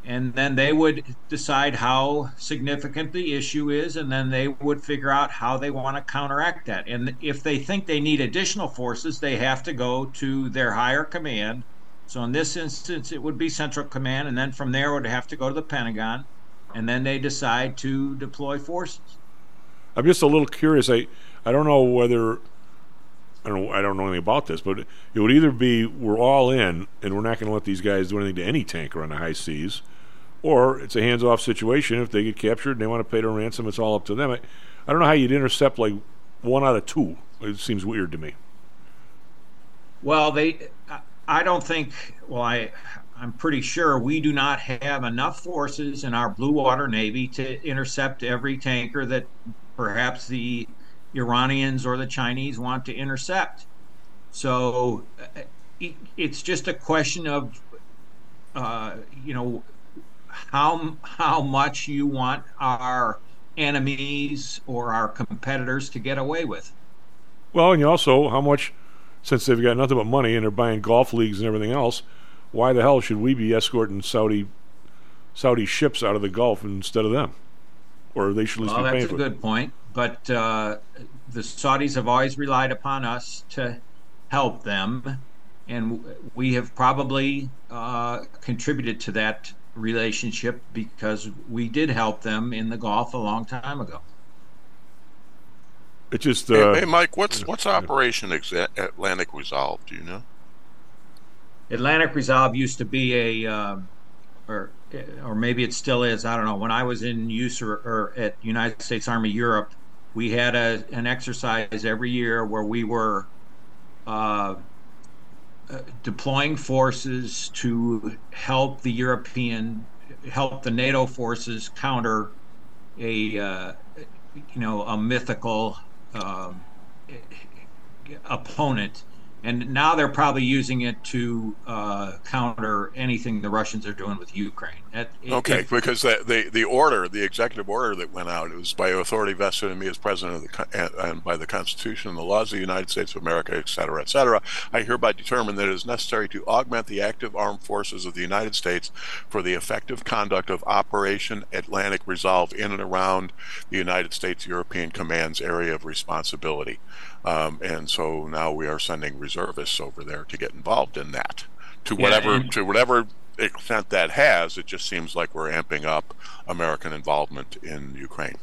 and then they would decide how significant the issue is, and then they would figure out how they want to counteract that. And if they think they need additional forces, they have to go to their higher command so in this instance, it would be Central Command, and then from there it would have to go to the Pentagon, and then they decide to deploy forces. I'm just a little curious. I I don't know whether I don't I don't know anything about this, but it would either be we're all in and we're not going to let these guys do anything to any tanker on the high seas, or it's a hands-off situation. If they get captured and they want to pay the ransom, it's all up to them. I, I don't know how you'd intercept like one out of two. It seems weird to me. Well, they I don't think. Well, I I'm pretty sure we do not have enough forces in our blue water navy to intercept every tanker that perhaps the Iranians or the Chinese want to intercept. So it's just a question of uh, you know how how much you want our enemies or our competitors to get away with. Well, and you also how much since they've got nothing but money and they're buying golf leagues and everything else, why the hell should we be escorting Saudi Saudi ships out of the Gulf instead of them? Or they should at least well, be paying that's for a good point. But uh, the Saudis have always relied upon us to help them, and we have probably uh, contributed to that relationship because we did help them in the Gulf a long time ago. It just. Uh, hey, hey, Mike, what's what's Operation Atlantic Resolve? Do you know? Atlantic Resolve used to be a, uh, or or maybe it still is. I don't know. When I was in use or, at United States Army Europe, we had a an exercise every year where we were uh, uh, deploying forces to help the European, help the NATO forces counter a uh, you know a mythical um, opponent. And now they're probably using it to uh, counter anything the Russians are doing with Ukraine. It, okay, it, because the, the the order, the executive order that went out, it was by authority vested in me as president of the and, and by the Constitution and the laws of the United States of America, et cetera, et cetera. I hereby determine that it is necessary to augment the active armed forces of the United States for the effective conduct of Operation Atlantic Resolve in and around the United States European Command's area of responsibility. Um, and so now we are sending reservists over there to get involved in that. To whatever and- to whatever extent that has, it just seems like we're amping up American involvement in Ukraine.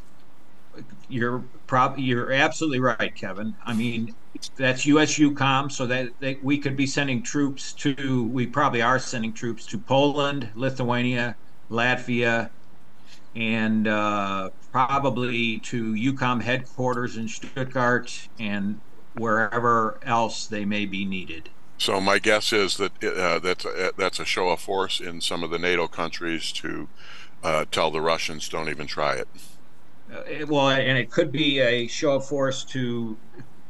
You're prob- you're absolutely right, Kevin. I mean, that's USEUCOM, so that, that we could be sending troops to. We probably are sending troops to Poland, Lithuania, Latvia, and uh, probably to EUCOM headquarters in Stuttgart and wherever else they may be needed. So my guess is that uh, that's uh, that's a show of force in some of the NATO countries to uh, tell the Russians don't even try it. Uh, it- well, and it could be a show of force to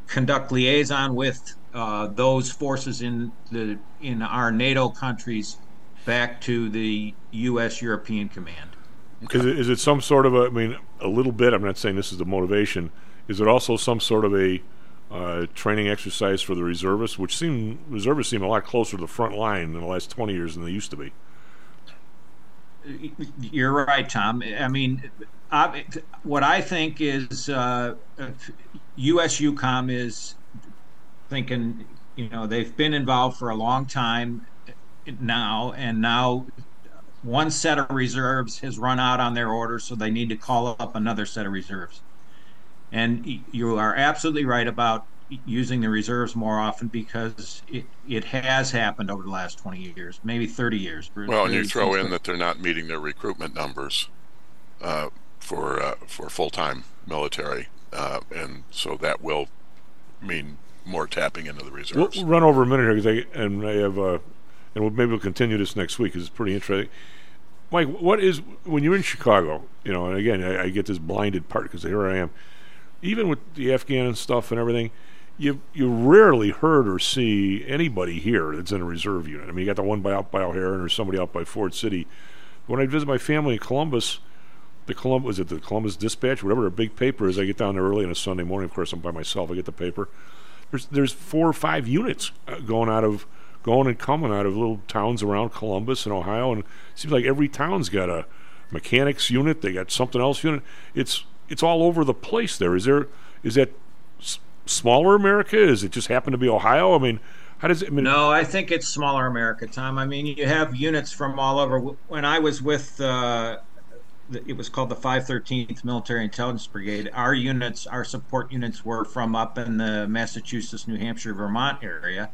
conduct liaison with uh, those forces in the in our NATO countries back to the U.S. European Command. Because is it some sort of a? I mean, a little bit. I'm not saying this is the motivation. Is it also some sort of a uh, training exercise for the reservists, which seem reservists seem a lot closer to the front line in the last 20 years than they used to be? You're right, Tom. I mean, I, what I think is uh, U.S. EUCOM is thinking you know, they've been involved for a long time now, and now one set of reserves has run out on their order, so they need to call up another set of reserves. And you are absolutely right about using the reserves more often because it, it has happened over the last 20 years, maybe 30 years. Well, and you throw in that they're not meeting their recruitment numbers uh, for uh, for full time military, uh, and so that will mean more tapping into the reserves. we'll run over a minute here because I and I have uh, and we'll, maybe we'll continue this next week because it's pretty interesting. Mike, what is when you're in Chicago? You know, and again, I, I get this blinded part because here I am. Even with the Afghan and stuff and everything, you you rarely heard or see anybody here that's in a reserve unit. I mean, you got the one by out by O'Hare or somebody out by Ford City. When I visit my family in Columbus, the Columbus was it the Columbus Dispatch, whatever the big paper is. I get down there early on a Sunday morning. Of course, I'm by myself. I get the paper. There's there's four or five units uh, going out of going and coming out of little towns around Columbus and Ohio, and it seems like every town's got a mechanics unit. They got something else unit. It's it's all over the place. There is there is that s- smaller America? Is it just happen to be Ohio? I mean, how does it? I mean, No, I think it's smaller America, Tom. I mean, you have units from all over. When I was with, uh, the- it was called the 513th Military Intelligence Brigade. Our units, our support units, were from up in the Massachusetts, New Hampshire, Vermont area,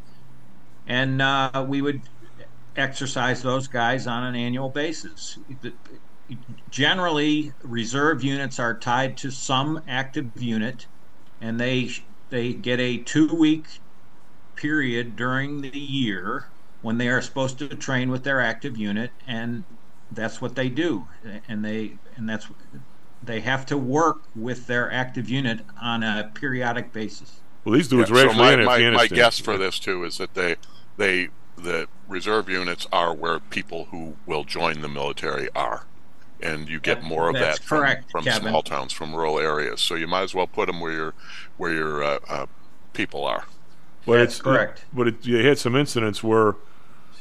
and uh, we would exercise those guys on an annual basis. Generally, reserve units are tied to some active unit, and they they get a two-week period during the year when they are supposed to train with their active unit and that's what they do. And they and that's they have to work with their active unit on a periodic basis. Well, these dudes Yeah, were so my, my, my guess for this too is that they they the reserve units are where people who will join the military are and you get That- more of that's that from, correct, from Kevin. small towns from rural areas so you might as well put them where your where your uh, uh, people are But That's it's correct. But it, you had some incidents where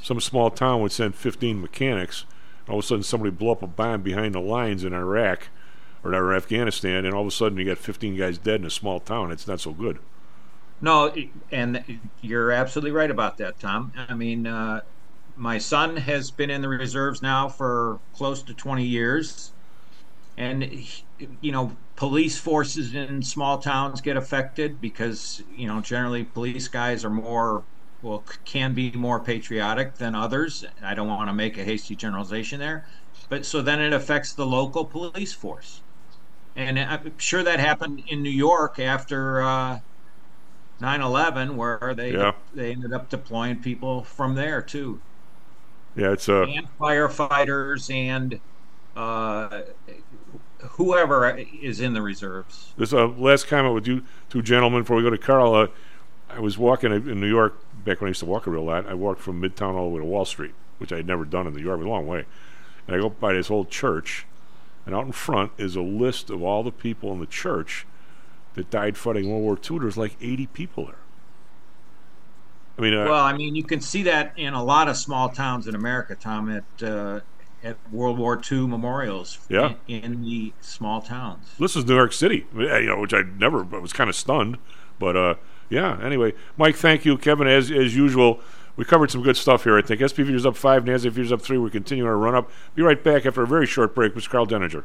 some small town would send 15 mechanics. And all of a sudden, somebody blew up a bomb behind the lines in Iraq or, or Afghanistan, and all of a sudden, you got 15 guys dead in a small town. It's not so good. No and you're absolutely right about that tom. I mean uh, my son has been in the reserves now for close to 20 years. And you know police forces in small towns get affected because you know generally police guys are more well can be more patriotic than others. I don't want to make a hasty generalization there. But so then it affects the local police force. And i'm sure that happened in new york after uh, 9/11 where they Yeah. they ended up deploying people from there too Yeah, it's uh, and firefighters and uh, whoever is in the reserves. This uh, last comment with you two gentlemen before we go to Karl. Uh, I was walking in New York back when I used to walk a real lot. I walked from Midtown all the way to Wall Street, which I had never done in New York. A long way. And I go by this old church, and out in front is a list of all the people in the church that died fighting World War II. There's like 80 people there. I mean, uh, Well, I mean, you can see that in a lot of small towns in America, Tom, at uh, at World War II memorials. Yeah. In, in the small towns. this is New York City, you know, which I never, but was kind of stunned. But uh, yeah, anyway, Mike, thank you, Kevin, as as usual. We covered some good stuff here. I think S&P Futures up five, NASDAQ Futures up three. We're continuing our run up. Be right back after a very short break. with Karl Denninger.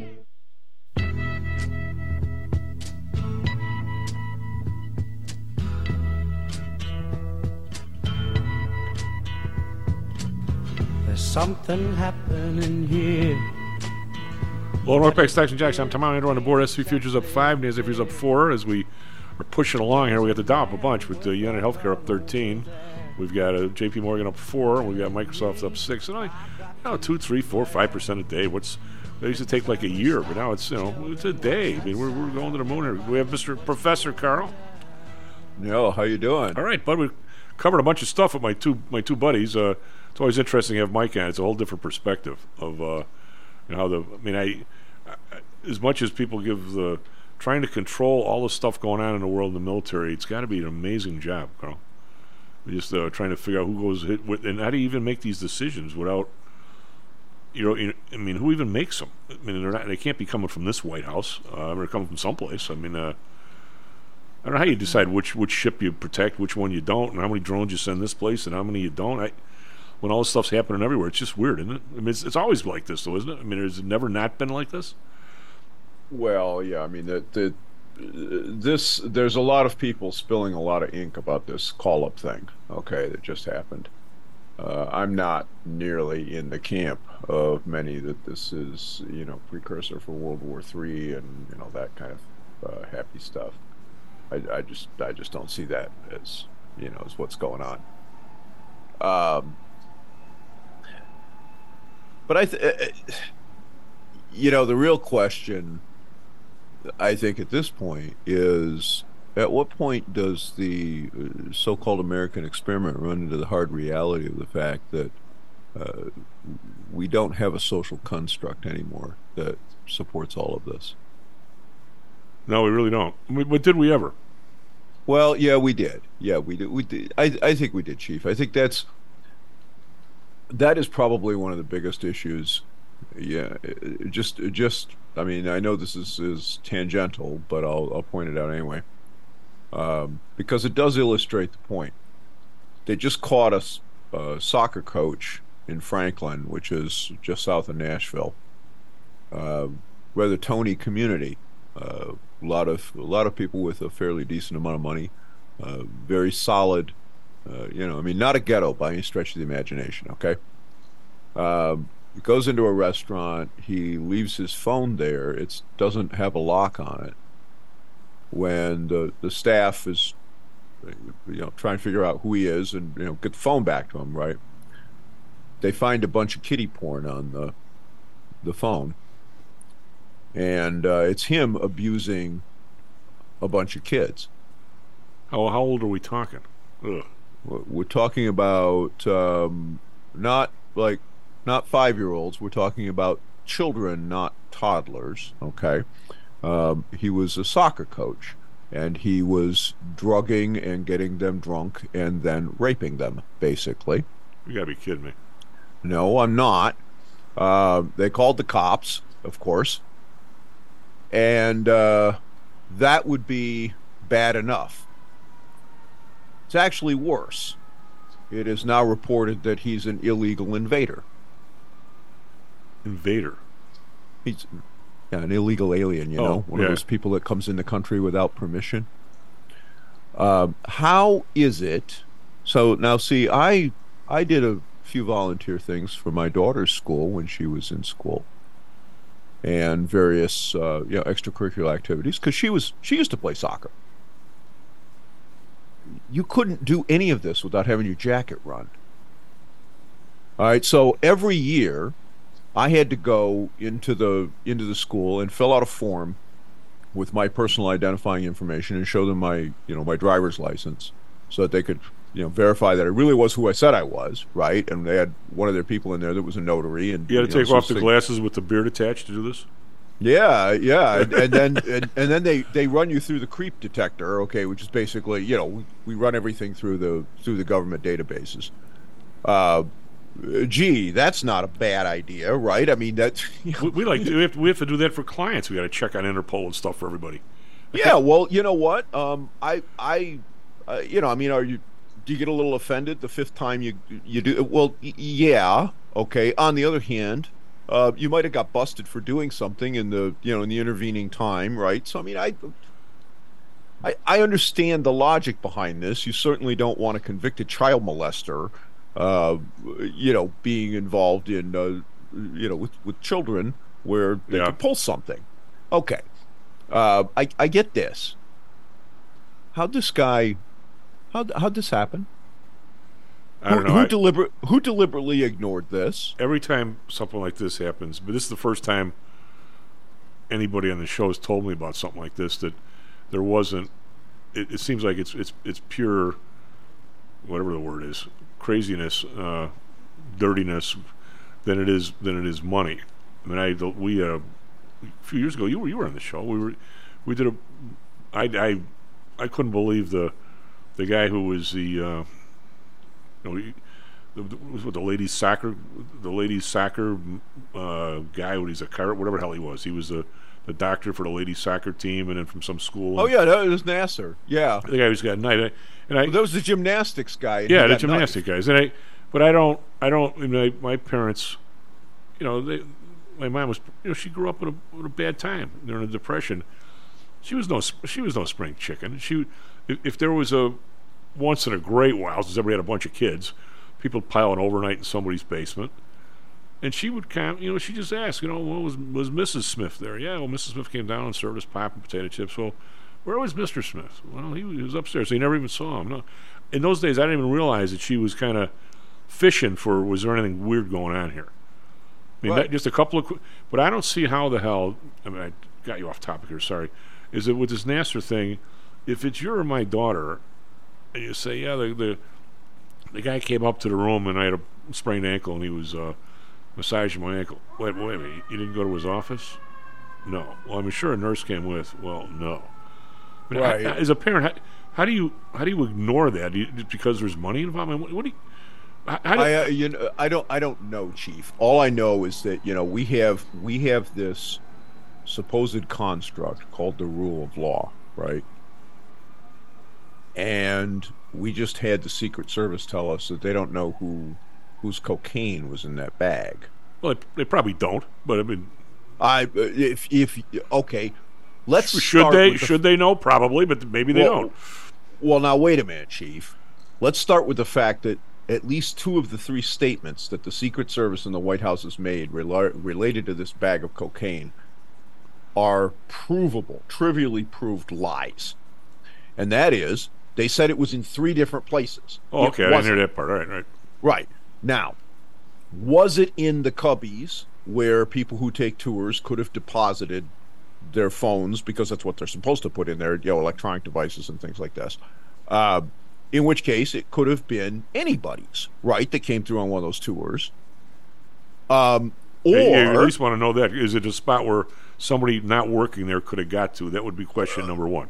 There's something happening here. Well, Northpack Stocks and Jocks. I'm Tom Andrew on the board. S&P futures up five. NASDAQ futures up four. As we are pushing along here, we got the Dow up a bunch with the United Healthcare up 13. We've got uh, J.P. Morgan up four. We've got Microsoft up six. And I, you know, two, three, four, five percent a day. What's that used to take like a year, but now it's you know it's a day. I mean, we're, we're going to the moon here. We have Mr. Professor Karl. Yo, how you doing? All right, bud. We covered a bunch of stuff with my two my two buddies. Uh, it's always interesting to have Mike on. It's a whole different perspective of uh, you know how the. I mean, I, I as much as people give the trying to control all the stuff going on in the world in the military, it's got to be an amazing job, Karl. Just uh, trying to figure out who goes hit with, and how do you even make these decisions without. You know, you- I mean, who even makes them? I mean, they're not, they can't be coming from this White House. Uh, they're coming from someplace. I mean, uh, I don't know how you decide which which ship you protect, which one you don't, and how many drones you send this place, and how many you don't. I, when all this stuff's happening everywhere, it's just weird, isn't it? I mean, it's, it's always like this, though, isn't it? I mean, has it never not been like this? Well, yeah, I mean the the this there's a lot of people spilling a lot of ink about this call up thing. Okay, that just happened. Uh, I'm not nearly in the camp of many that this is you know precursor for World War III and you know that kind of uh, happy stuff. I, I just I just don't see that as you know as what's going on. Um, but I, th- uh, you know, the real question, I think, at this point is at what point does the uh, so called American experiment run into the hard reality of the fact that uh, we don't have a social construct anymore that supports all of this? No, we really don't. But did we ever? Well, yeah, we did. Yeah, we did. We did. I, I think we did, Chief. I think that's that is probably one of the biggest issues. Yeah, just, just. I mean, I know this is is tangential, but I'll I'll point it out anyway, um, because it does illustrate the point. They just caught a soccer coach in Franklin, which is just south of Nashville, uh, rather Tony community. Uh, a lot of a lot of people with a fairly decent amount of money, uh, very solid. Uh, you know, I mean, not a ghetto by any stretch of the imagination. Okay. Um, he goes into a restaurant. He leaves his phone there. It doesn't have a lock on it. When the the staff is, you know, trying to figure out who he is and you know get the phone back to him, right? They find a bunch of kiddie porn on the the phone and uh, it's him abusing a bunch of kids. How how old are we talking? Ugh. We're talking about um, not like not five year olds. We're talking about children, not toddlers. Okay. Um, he was a soccer coach, and he was drugging and getting them drunk, and then raping them, basically. You gotta be kidding me. No, I'm not. Uh, they called the cops, of course, and uh, that would be bad enough. It's actually worse. It is now reported that he's an illegal invader. Invader. He's yeah, an illegal alien. You Oh, know, one yeah. of those people that comes in the country without permission. Um, how is it? So now, see, I I did a few volunteer things for my daughter's school when she was in school, and various uh, you know extracurricular activities because she was she used to play soccer. You couldn't do any of this without having your jacket run. All right, so every year I had to go into the into the school and fill out a form with my personal identifying information and show them my you know my driver's license so that they could you know verify that I really was who I said I was, right? And they had one of their people in there that was a notary, and You had to know, take so off the glasses with the beard attached to do this. Yeah, yeah, and, and then and, and then they they run you through the creep detector, okay, which is basically you know we, we run everything through the through the government databases. Uh, gee, that's not a bad idea, right? I mean that. we, we like we have, we have to do that for clients. We got to check on Interpol and stuff for everybody. Yeah, well, you know what? Um, I, I, uh, you know, I mean, are you? Do you get a little offended the fifth time you you do? Well, y- yeah, okay. On the other hand, uh, you might have got busted for doing something in the you know in the intervening time, right? So I mean, I. I, I understand the logic behind this. You certainly don't want to convict a child molester, uh, you know, being involved in, uh, you know, with, with children where they Yeah. could pull something. Okay, uh, I I get this. How'd this guy? How how'd this happen? I don't who, know. Who, I- deliberate, who deliberately ignored this? every time something like this happens, but this is the first time anybody on the show has told me about something like this that there wasn't. It, it seems like it's it's it's pure, whatever the word is, craziness, uh, dirtiness, than it is than it is money. I mean, I we uh, a few years ago you were you were on the show. We were we did a I I I couldn't believe the the guy who was the uh, know, he- the, the, the ladies soccer, the ladies soccer uh, guy. What he's a car, whatever the hell he was. He was the the doctor for the ladies soccer team, and then from some school. Oh yeah, that was Nassar. Yeah, the guy who's got a knife. And I, that was the gymnastics guy. yeah, the gymnastic guys. And I, but I don't, I don't. I mean, my, my parents, you know, they, my mom was, you know, she grew up in a, in a bad time during the depression. She was no, she was no spring chicken. She, if, if there was a once in a great while, since everybody had a bunch of kids, people piling overnight in somebody's basement. And she would come, you know, she just asked, you know, well, was was Mrs. Smith there? Yeah, well, Mrs. Smith came down and served us pop and potato chips. Well, where was Mr. Smith? Well, he, he was upstairs. They never even saw him. No, in those days, I didn't even realize that she was kind of fishing for was there anything weird going on here. I mean, Right. that, just a couple of, but I don't see how the hell. I mean, I got you off topic here. Sorry. Is it with this Nassar thing? If it's your or my daughter, and you say, yeah, the the the guy came up to the room and I had a sprained ankle and he was uh, massaging my ankle. Wait, wait a minute. You didn't go to his office? No. Well, I'm sure a nurse came with. Well, no. I mean, Right. how- as a parent, how, how do you how do you ignore that? Do you, because there's money involved? I mean, what, what do you? How, how do, I, uh, you know, I don't, I don't know, Chief. All I know is that you know we have we have this supposed construct called the rule of law, right? And we just had the Secret Service tell us that they don't know who whose cocaine was in that bag. well, they, probably don't. But I mean, I if if okay, let's should start they? with the- Should they know? Probably, but maybe they Well, don't. Well, now wait a minute, Chief. Let's start with the fact that at least two of the three statements that the Secret Service and the White House has made rela- related to this bag of cocaine are provable, trivially proved lies. And that is, they said it was in three different places. Oh, okay. I didn't hear that part. All right, right. Right. Now, was it in the cubbies where people who take tours could have deposited their phones because that's what they're supposed to put in there, you know, electronic devices and things like this? Uh, in which case, it could have been anybody's, right, that came through on one of those tours. Um, or at least want to know that. Is it a spot where somebody not working there could have got to? That would be question number one.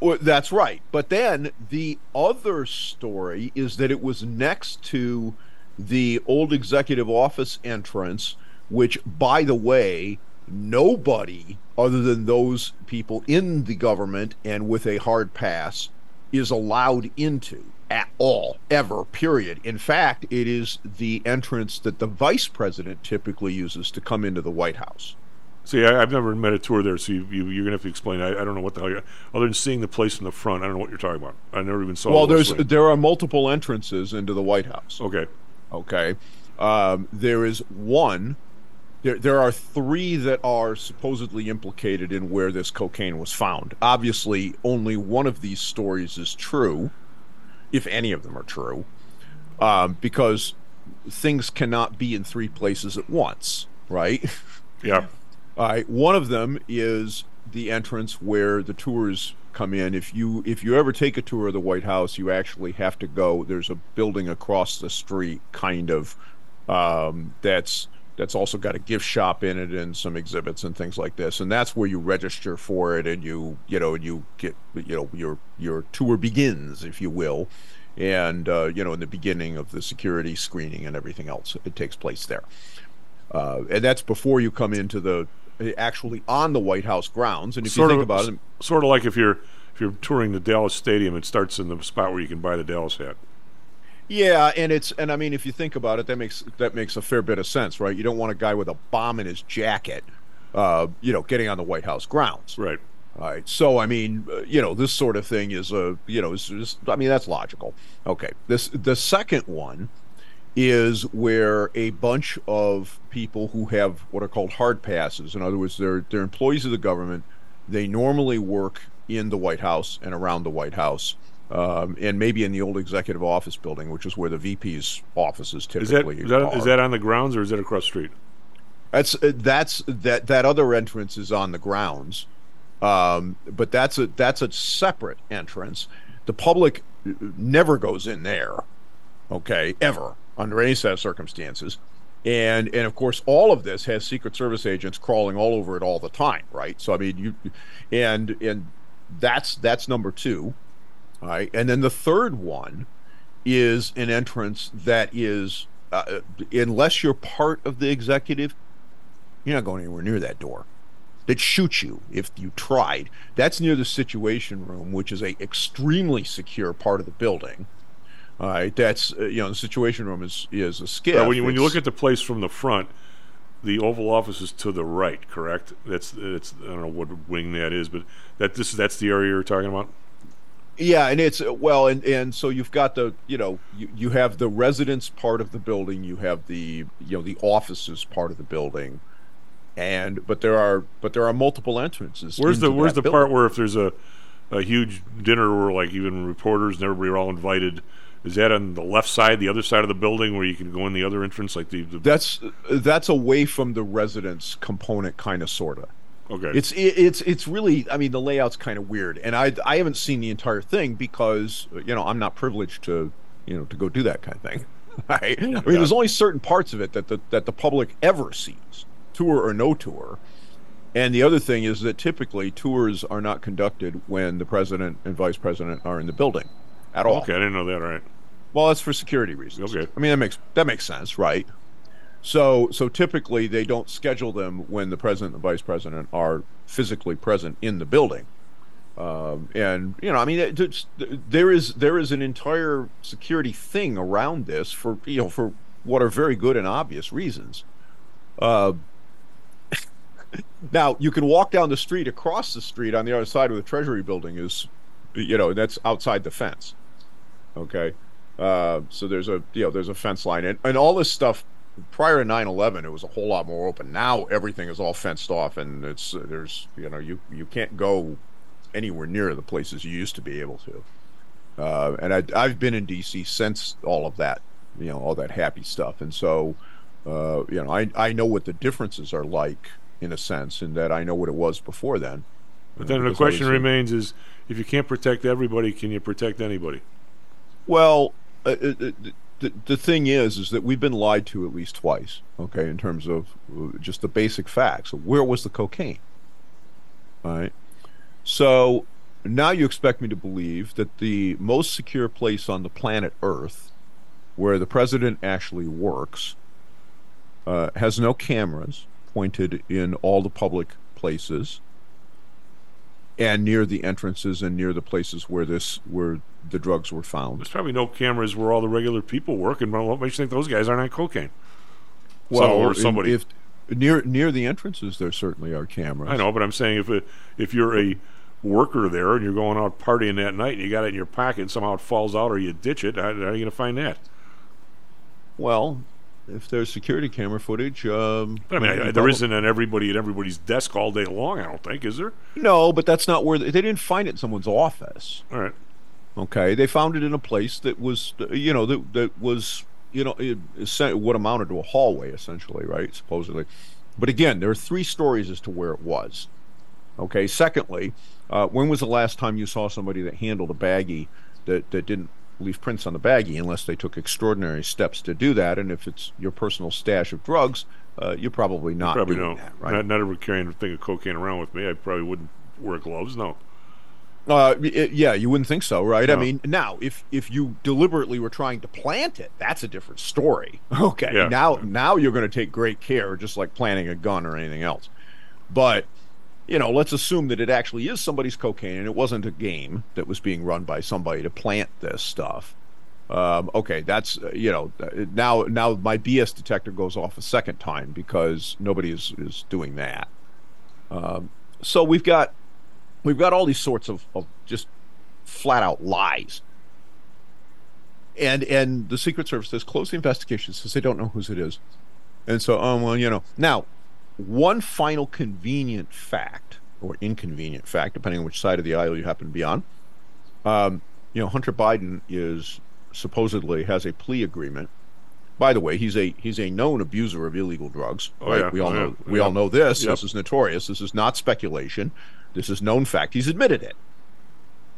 Well, that's right. But then the other story is that it was next to the old executive office entrance, which, by the way, nobody other than those people in the government and with a hard pass is allowed into at all, ever, period. In fact, it is the entrance that the vice president typically uses to come into the White House. See, I, I've never met a tour there, so you, you, you're gonna have to explain. I, I don't know what the hell. You're, other than seeing the place from the front, I don't know what you're talking about. I never even saw. well, the there's there are multiple entrances into the White House. Okay. Okay. Um, there is one. There, there are three that are supposedly implicated in where this cocaine was found. Obviously, only one of these stories is true, if any of them are true, um, because things cannot be in three places at once. right? Yeah. All right. One of them is the entrance where the tours come in. If you if you ever take a tour of the White House, you actually have to go. There's a building across the street, kind of, um, that's that's also got a gift shop in it and some exhibits and things like this. And that's where you register for it, and you you know you get you know your your tour begins, if you will. And uh, you know, in the beginning of the security screening and everything else, it takes place there. Uh, and that's before you come into the actually on the White House grounds. And if sort you think of, about it, sort of like if you're if you're touring the Dallas Stadium, it starts in the spot where you can buy the Dallas hat. yeah, and it's and I mean, if you think about it, that makes that makes a fair bit of sense, right? You don't want a guy with a bomb in his jacket, uh, you know, getting on the White House grounds, right? All right. So I mean, uh, you know, this sort of thing is a you know, is, is I mean, that's logical. Okay. This the second one is where a bunch of people who have what are called hard passes. In other words, they're they're employees of the government. They normally work in the White House and around the White House, um, and maybe in the old executive office building, which is where the VP's office Is typically is that, is that on the grounds or is that across the street? That's uh, that's that that other entrance is on the grounds, um, but that's a that's a separate entrance. The public uh, never goes in there, okay, ever under any set of circumstances, and and of course all of this has Secret Service agents crawling all over it all the time, right? So I mean you, and and that's that's number two, right, and then the third one is an entrance that is uh, unless you're part of the executive you're not going anywhere near that door. They'd shoot you if you tried. That's near the Situation Room, which is a extremely secure part of the building. All right, that's uh, you know the Situation Room is is a SCIF. When you when you look at the place from the front, the Oval Office is to the right, correct? That's it's I don't know what wing that is, but that this that's the area you're talking about. Yeah, and it's uh, well, and and so you've got the you know you, you have the residence part of the building, you have the you know the offices part of the building, and but there are but there are multiple entrances. Where's the Where's the building. part where if there's a a huge dinner where like even reporters and everybody are all invited? Is that on the left side, the other side of the building, where you can go in the other entrance, like the, the That's that's away from the residence component, kind of, sorta. Okay. It's it, it's it's really. I mean, the layout's kind of weird, and I I haven't seen the entire thing because you know I'm not privileged to you know to go do that kind of thing. Right? I mean, there's only certain parts of it that the that the public ever sees, tour or no tour. And the other thing is that typically tours are not conducted when the president and vice president are in the building, at all. Okay, I didn't know that. Right. Well, that's for security reasons. Okay. I mean, that makes that makes sense, right? So, so typically they don't schedule them when the president and the vice president are physically present in the building. Um, and you know, I mean, it, it's, there is there is an entire security thing around this for you know for what are very good and obvious reasons. Uh, now you can walk down the street across the street on the other side of the Treasury building is, you know, that's outside the fence. Okay, uh, so there's a you know there's a fence line and, and all this stuff prior to 9/11 it was a whole lot more open. Now everything is all fenced off and it's uh, there's you know you you can't go anywhere near the places you used to be able to. Uh, and I, I've been in D.C. since all of that, you know, all that happy stuff, and so uh, you know I I know what the differences are like in a sense, in that I know what it was before then. But then the I was question remains: is if you can't protect everybody, can you protect anybody? Well, uh, uh, uh, the, the thing is, is that we've been lied to at least twice. Okay, in terms of uh, just the basic facts. Where was the cocaine? All right. So now you expect me to believe that the most secure place on the planet Earth, where the president actually works, uh, has no cameras pointed in all the public places and near the entrances and near the places where this where the drugs were found. There's probably no cameras where all the regular people work, and what makes you think those guys aren't on cocaine? Well, So- or somebody. if near near the entrances, there certainly are cameras. I know, but I'm saying if it, if you're a worker there and you're going out partying that night and you got it in your pocket and somehow it falls out or you ditch it, how, how are you going to find that? Well, if there's security camera footage, um, But I mean, maybe I, there isn't on everybody at everybody's desk all day long. I don't think, is there? No, but that's not where they, they didn't find it in someone's office. All right. Okay, they found it in a place that was, you know, that that was, you know, it, it, what amounted to a hallway essentially, right? Supposedly, But again, there are three stories as to where it was. Okay. Secondly, uh, when was the last time you saw somebody that handled a baggie that, that didn't leave prints on the baggie unless they took extraordinary steps to do that? And if it's your personal stash of drugs, uh, you're probably not probably doing don't. that, right? Not, not ever carrying a thing of cocaine around with me. I probably wouldn't wear gloves. No. Uh, y- yeah, you wouldn't think so, right? I mean, now if if you deliberately were trying to plant it, that's a different story. Okay, Yeah. now now you're going to take great care, just like planting a gun or anything else. But you know, let's assume that it actually is somebody's cocaine and it wasn't a game that was being run by somebody to plant this stuff. Um, okay, that's uh, you know now now my BS detector goes off a second time because nobody is is doing that. Um, so we've got we've got all these sorts of, of just flat out lies. And and the Secret Service has close the investigation since they don't know whose it is. And so, um, well, you know, now one final convenient fact or inconvenient fact, depending on which side of the aisle you happen to be on. Um, you know, Hunter Biden is supposedly has a plea agreement. By the way, he's a he's a known abuser of illegal drugs. Oh, right? yeah. We all Oh, know yeah. we Yeah. all know this. Yep. This is notorious. This is not speculation. This is known fact. He's admitted it.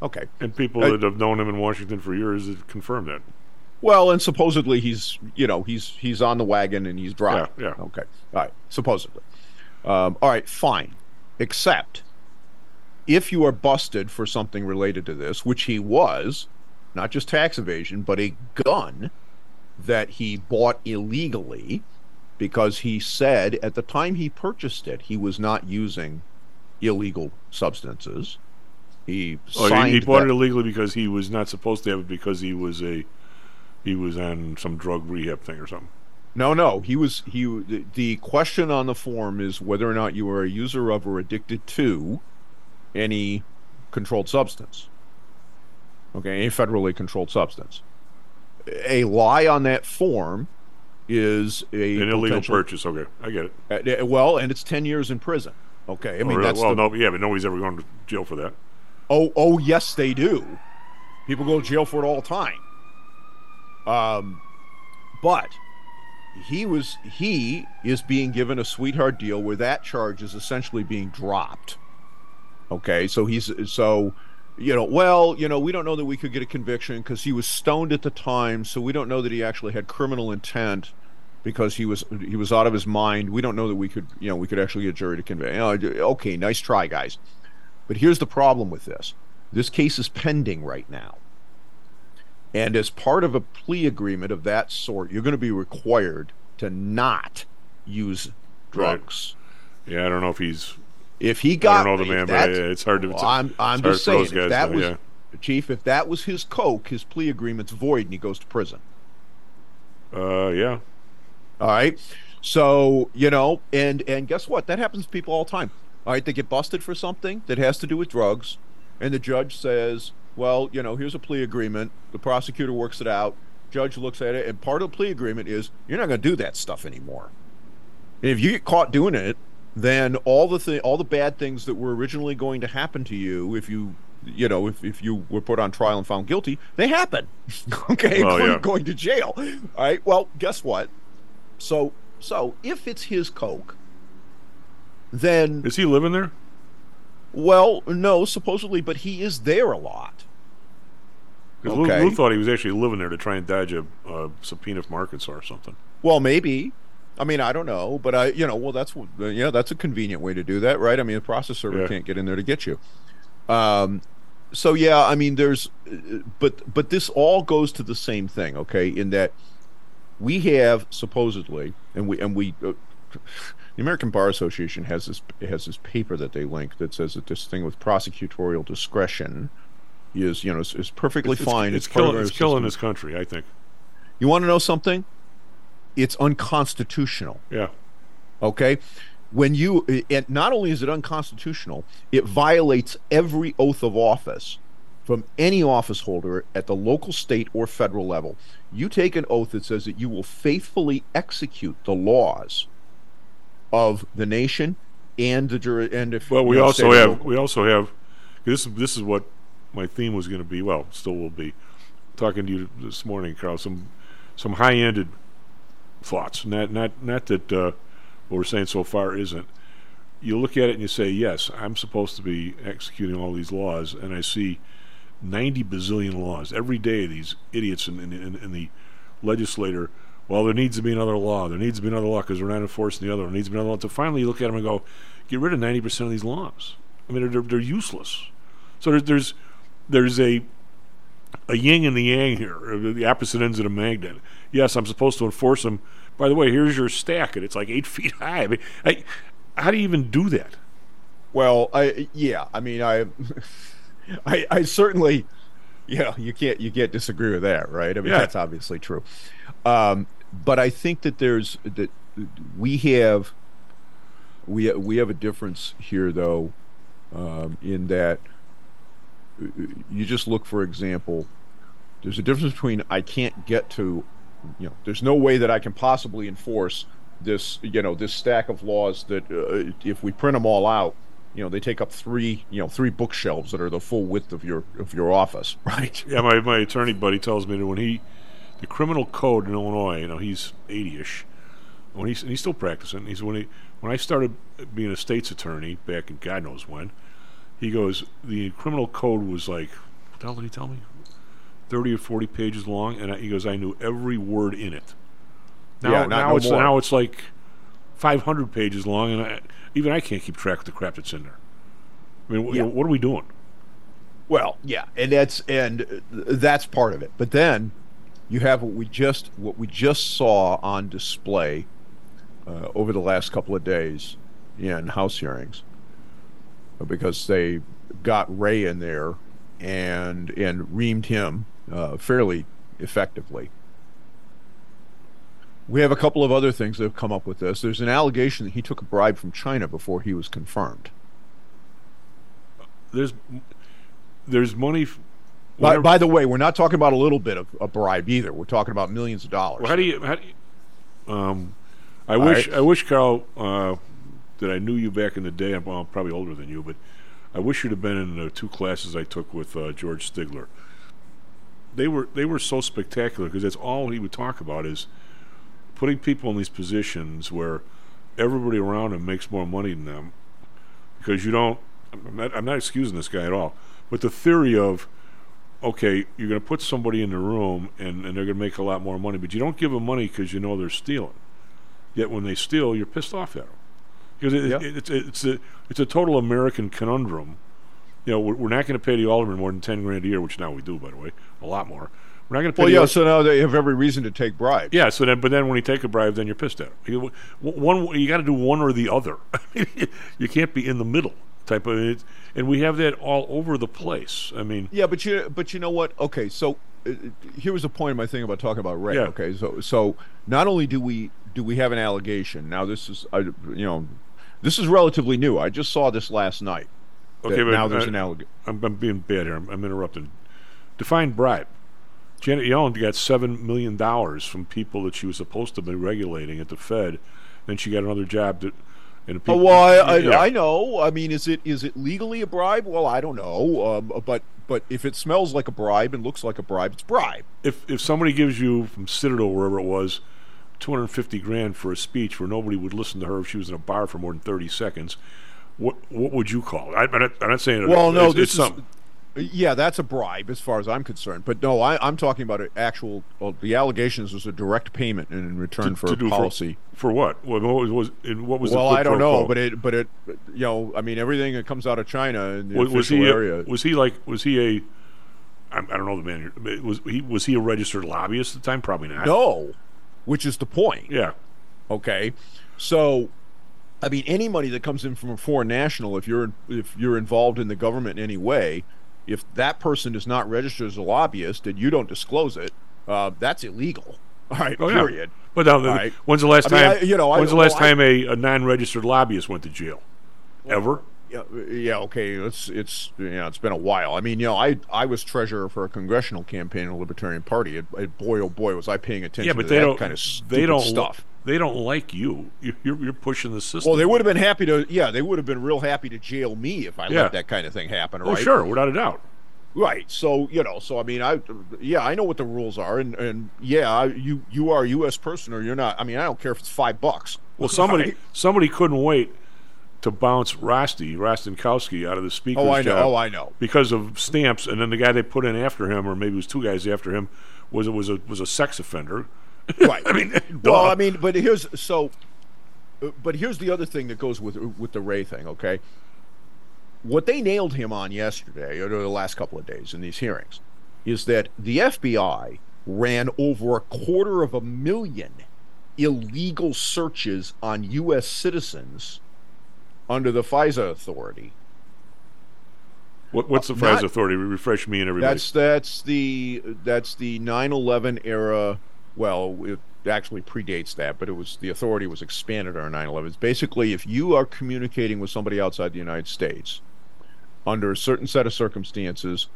Okay. And people Uh, that have known him in Washington for years have confirmed that. Well, and supposedly he's, you know, he's he's on the wagon and he's driving. Yeah, yeah. Okay. All right. Supposedly. Um, all right. Fine. Except if you are busted for something related to this, which he was, not just tax evasion, but a gun that he bought illegally, because he said at the time he purchased it he was not using illegal substances. He Oh, he, he bought that- it illegally because he was not supposed to have it because he was a he was on some drug rehab thing or something. No, no. He was he. The, the question on the form is whether or not you are a user of or addicted to any controlled substance. Okay, any federally controlled substance. A lie on that form is a An illegal purchase. Okay, I get it. Uh, well, and it's ten years in prison. Okay, I Oh, mean really? that's well, the, no, yeah, but nobody's ever going to jail for that. Oh, oh, yes, they do. People go to jail for it all the time. Um, but he was he is being given a sweetheart deal where that charge is essentially being dropped. Okay, so he's so you know well you know we don't know that we could get a conviction because he was stoned at the time, so we don't know that he actually had criminal intent because he was he was out of his mind. We don't know that we could you know we could actually get a jury to convict. You know, okay, nice try, guys. But here's the problem with this this case is pending right now. And as part of a plea agreement of that sort, you're going to be required to not use drugs. Yeah, I don't know if he's. If he got, I don't know the man, but it's hard to. It's, I'm, I'm just saying, if that was, yeah. Chief, if that was his coke, his plea agreement's void and he goes to prison. Uh, yeah. All right. So, you know, and and guess what? That happens to people all the time. All right, they get busted for something that has to do with drugs, and the judge says, "Well, you know, here's a plea agreement." The prosecutor works it out. Judge looks at it, and part of the plea agreement is you're not going to do that stuff anymore. And if you get caught doing it, then all the thi- all the bad things that were originally going to happen to you if you you know if, if you were put on trial and found guilty they happen okay Well, yeah. going to jail all right well guess what so so if it's his coke then is he living there well no supposedly but he is there a lot 'Cause Lou, Okay. Lou thought he was actually living there to try and dodge a, a subpoena from Arkansas or something. Well, maybe. I mean, I don't know, but I, you know, well, that's what- yeah, that's a convenient way to do that, right? I mean, the process server Yeah. can't get in there to get you. Um, so yeah, I mean, there's, but but this all goes to the same thing, okay? In that we have supposedly, and we and we. Uh, the American Bar Association has this has this paper that they link that says that this thing with prosecutorial discretion is you know is, is perfectly It's- fine. It's, of killing. It's killing this country. I think. You want to know something? It's unconstitutional. Yeah. Okay? When you and not only is it unconstitutional, it violates every oath of office from any office holder at the local, state, or federal level. You take an oath that says that you will faithfully execute the laws of the nation and the jury and if Well, we know, also have local. we also have this. is This is what my theme was going to be. Well, still will be. Talking to you this morning, Karl. Some some high-ended thoughts. Not not not that uh, what we're saying so far isn't. You look at it and you say, yes, I'm supposed to be executing all these laws, and I see 90 bazillion laws every day. These idiots in, in the legislator. Well, there needs to be another law. There needs to be another law because we're not enforcing the other. There needs to be another law. To finally you look at them and go, get rid of 90% of these laws. I mean, they're, they're useless. So there's there's there's a a yin and the yang here, the opposite ends of the magnet. Yes, I'm supposed to enforce them. By the way, here's your stack, and it's like eight feet high. I mean, I, how do you even do that? Well, I yeah, I mean, I, I, I certainly, you know, you can't you can't disagree with that, right? I mean, Yeah. that's obviously true. Um, but I think that there's that we have we we have a difference here, though, um, in that uh, you just look, for example, there's a difference between I can't get to, you know, there's no way that I can possibly enforce this, you know, this stack of laws that uh, if we print them all out, you know, they take up three, you know, three bookshelves that are the full width of your of your office, right? Yeah, my, my attorney buddy tells me that when he, the criminal code in Illinois, you know, he's 80-ish. When he's and he's still practicing. He's when he when I started being a state's attorney back in God knows when, he goes the criminal code was like, what the hell did he tell me? Thirty or forty pages long, and I, he goes, I knew every word in it. Now, Yeah, not now no it's more. now it's like five hundred pages long, and I, even I can't keep track of the crap that's in there. I mean, Yeah. what are we doing? Well, yeah, and that's and that's part of it. But then you have what we just what we just saw on display uh, over the last couple of days in House hearings, because they got Wray in there and and reamed him uh, fairly effectively. We have a couple of other things that have come up with this. There's an allegation that he took a bribe from China before he was confirmed. There's there's money. f- By, by the way, we're not talking about a little bit of a bribe either. We're talking about millions of dollars. Well, how do you? How do you um, I All wish right. I wish Karl uh, that I knew you back in the day. I'm, well, I'm probably older than you, but I wish you'd have been in the two classes I took with uh, George Stigler. They were they were so spectacular because that's all he would talk about is putting people in these positions where everybody around them makes more money than them because you don't. I'm not, I'm not excusing this guy at all, but the theory of okay, you're going to put somebody in the room and, and they're going to make a lot more money, but you don't give them money because you know they're stealing. Yet when they steal, you're pissed off at them because it, Yeah. it, it's it's a it's a total American conundrum. You know, we're, we're not going to pay the alderman more than ten grand a year, which now we do, by the way, a lot more. We're not going to. Well, yeah. So now they have every reason to take bribes. yeah, so then, but then when you take a bribe, then you're pissed at him. You, one, you got to do one or the other. you can't be in the middle type of it. And we have that all over the place. I mean, Yeah, but you but you know what? Okay, so uh, here was the point of my thing about talking about Wray. Yeah. Okay, so so not only do we do we have an allegation now, this is I you know this is relatively new. I just saw this last night. okay, but now there's uh, an allegation. I'm, I'm being bad here. I'm, I'm interrupting. Define bribe. Janet Yellen got seven million dollars from people that she was supposed to be regulating at the Fed. Then she got another job that. And the Oh, well, I, I, yeah. I know. I mean, is it is it legally a bribe? Well, I don't know. Um, but but if it smells like a bribe and looks like a bribe, it's bribe. if if somebody gives you from Citadel wherever it was, two hundred fifty grand for a speech where nobody would listen to her if she was in a bar for more than thirty seconds, what what would you call it? I, I'm, not, I'm not saying. it- Well, no, it's, this it's is something. Yeah, that's a bribe as far as I'm concerned. But no, I, I'm talking about actual. Well, the allegations was a direct payment in return to, for to do policy. for, for what? What was, was what was well, I don't know, quo? but it, but it, you know, I mean, everything that comes out of China in the was, was he a- was he like was he a I, I don't know the man. Was he was he a registered lobbyist at the time? Probably not. no, which is the point. Yeah. Okay, so, I mean, any money that comes in from a foreign national, if you're if you're involved in the government in any way, if that person is not registered as a lobbyist and you don't disclose it, uh, that's illegal. All right, Oh, yeah. period. But now, right. when's the last I mean, time? I- you know, I- when's the last well, time a, a non-registered lobbyist went to jail? Ever? Yeah, yeah, okay. It's it's you know it's been a while. I mean, you know, I I was treasurer for a congressional campaign in the Libertarian Party. And, and boy, oh boy, was I paying attention Yeah, but to they that don't. kind of they don't stuff. They don't like you. You- You're, you're pushing the system. Well, they would have been happy to. Yeah, they would have been real happy to jail me if I Yeah. let that kind of thing happen. Oh, Right? sure, without a doubt. Right. So you know. So I mean, I yeah, I know what the rules are, and and yeah, you you are a U.S. person or you're not. I mean, I don't care if it's five bucks. Well, somebody Right? somebody couldn't wait to bounce Rosti Rostenkowski out of the speaker's Oh, I know. Oh, I know. because of stamps, and then the guy they put in after him, or maybe it was two guys after him, was was a was a sex offender. Right. I mean, well. I mean, but here's so, but here's the other thing that goes with with the Wray thing. Okay, what they nailed him on yesterday, or the last couple of days in these hearings, is that the FBI ran over a quarter of a million illegal searches on U.S. citizens under the FISA authority. What, what's the Uh, FISA not- authority? Refresh me and everybody. That's that's the that's the 9/11 era. Well, it actually predates that, but it was the authority was expanded on 9/11. It's basically if you are communicating with somebody outside the United States under a certain set of circumstances,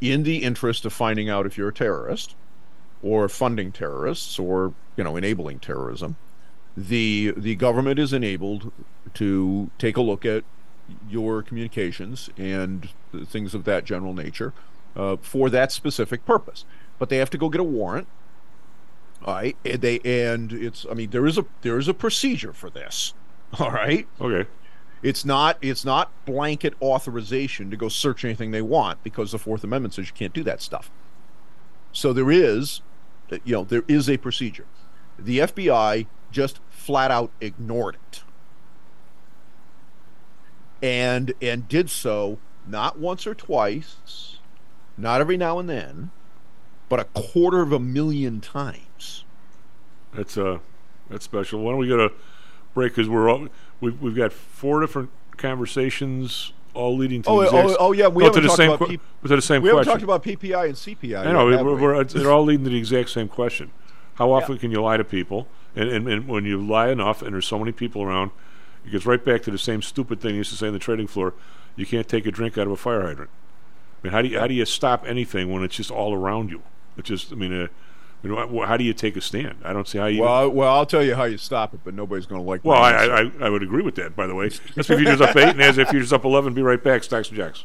in the interest of finding out if you're a terrorist or funding terrorists or you know enabling terrorism, the the government is enabled to take a look at your communications and things of that general nature uh, for that specific purpose. But they have to go get a warrant. All right, and they and it's I mean there is a there is a procedure for this. All right. Okay. It's not it's not blanket authorization to go search anything they want because the Fourth Amendment says you can't do that stuff. So there is, you know, there is a procedure. The FBI just flat out ignored it, and and did so not once or twice, not every now and then, but a quarter of a million times. That's uh, that's special. Why don't we go to break? Because we're all, we've we've got four different conversations, all leading to Oh, the oh, oh, yeah, we well, haven't the talked same about P- to the same We haven't talked about PPI and CPI. I know yet, we're, we? we're, they're all leading to the exact same question. How often can you lie to people? And, and, and when you lie enough, and there's so many people around, it gets right back to the same stupid thing you used to say on the trading floor: you can't take a drink out of a fire hydrant. I mean, how do you how do you stop anything when it's just all around you? It's just, I mean, uh, I mean, how do you take a stand? I don't see how you. Well, I- well, I'll tell you how you stop it, but nobody's going to like. Well, I, I, I would agree with that, by the way. S&P futures up 8, and NASDAQ futures up 11. Be right back. Stocks and Jocks.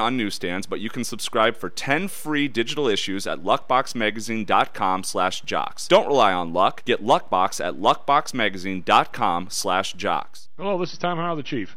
on newsstands, but you can subscribe for 10 free digital issues at luckboxmagazine.com slash jocks. Don't rely on luck. Get Luckbox at luckboxmagazine.com slash jocks. Hello, this is Tom Howell, the Chief.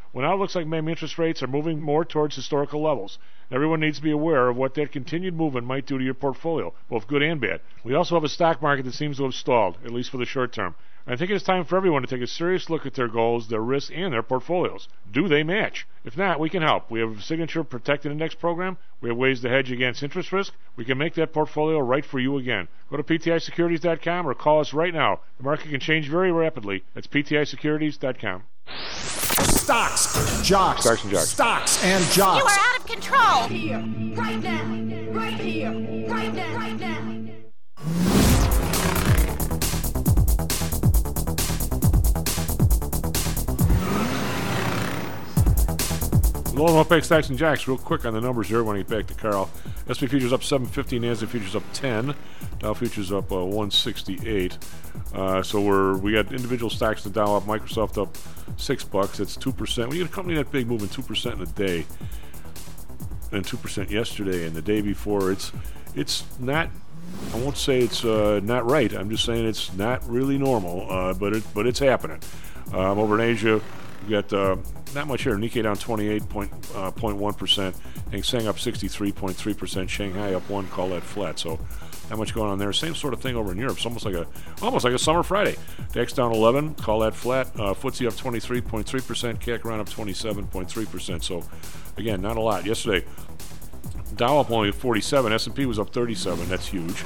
Well, now it looks like maybe interest rates are moving more towards historical levels. Everyone needs to be aware of what that continued movement might do to your portfolio, both good and bad. We also have a stock market that seems to have stalled, at least for the short term. I think it's time for everyone to take a serious look at their goals, their risks, and their portfolios. Do they match? If not, we can help. We have a signature protected index program. We have ways to hedge against interest risk. We can make that portfolio right for you again. Go to PTIsecurities.com or call us right now. The market can change very rapidly. That's PTIsecurities.com. Stocks, jocks, Stocks and jocks. stocks and jocks. You are out of control. Here, right now, right here, right now, right now. Well, I'll stacks and jacks real quick on the numbers here when I get back to Carl. SP futures up 750, NASDAQ futures up 10, Dow futures up uh, 168. Uh, so we're we got individual stocks to Dow up, Microsoft up six bucks. That's two percent. When you get a company that big moving two percent in a day, and two percent yesterday and the day before. It's it's not. I won't say it's uh, not right. I'm just saying it's not really normal, uh, but it but it's happening. Um, over in Asia, we got uh, not much here. Nikkei down 28.1 percent. Hang Seng up 63.3 percent. Shanghai up one. Call that flat. So not much going on there. Same sort of thing over in Europe. It's almost like a almost like a summer Friday. DAX down 11. Call that flat. Uh, FTSE up 23.3 percent. CAC around up 27.3 percent. So again, not a lot. Yesterday, Dow up only 47. S&P was up 37. That's huge.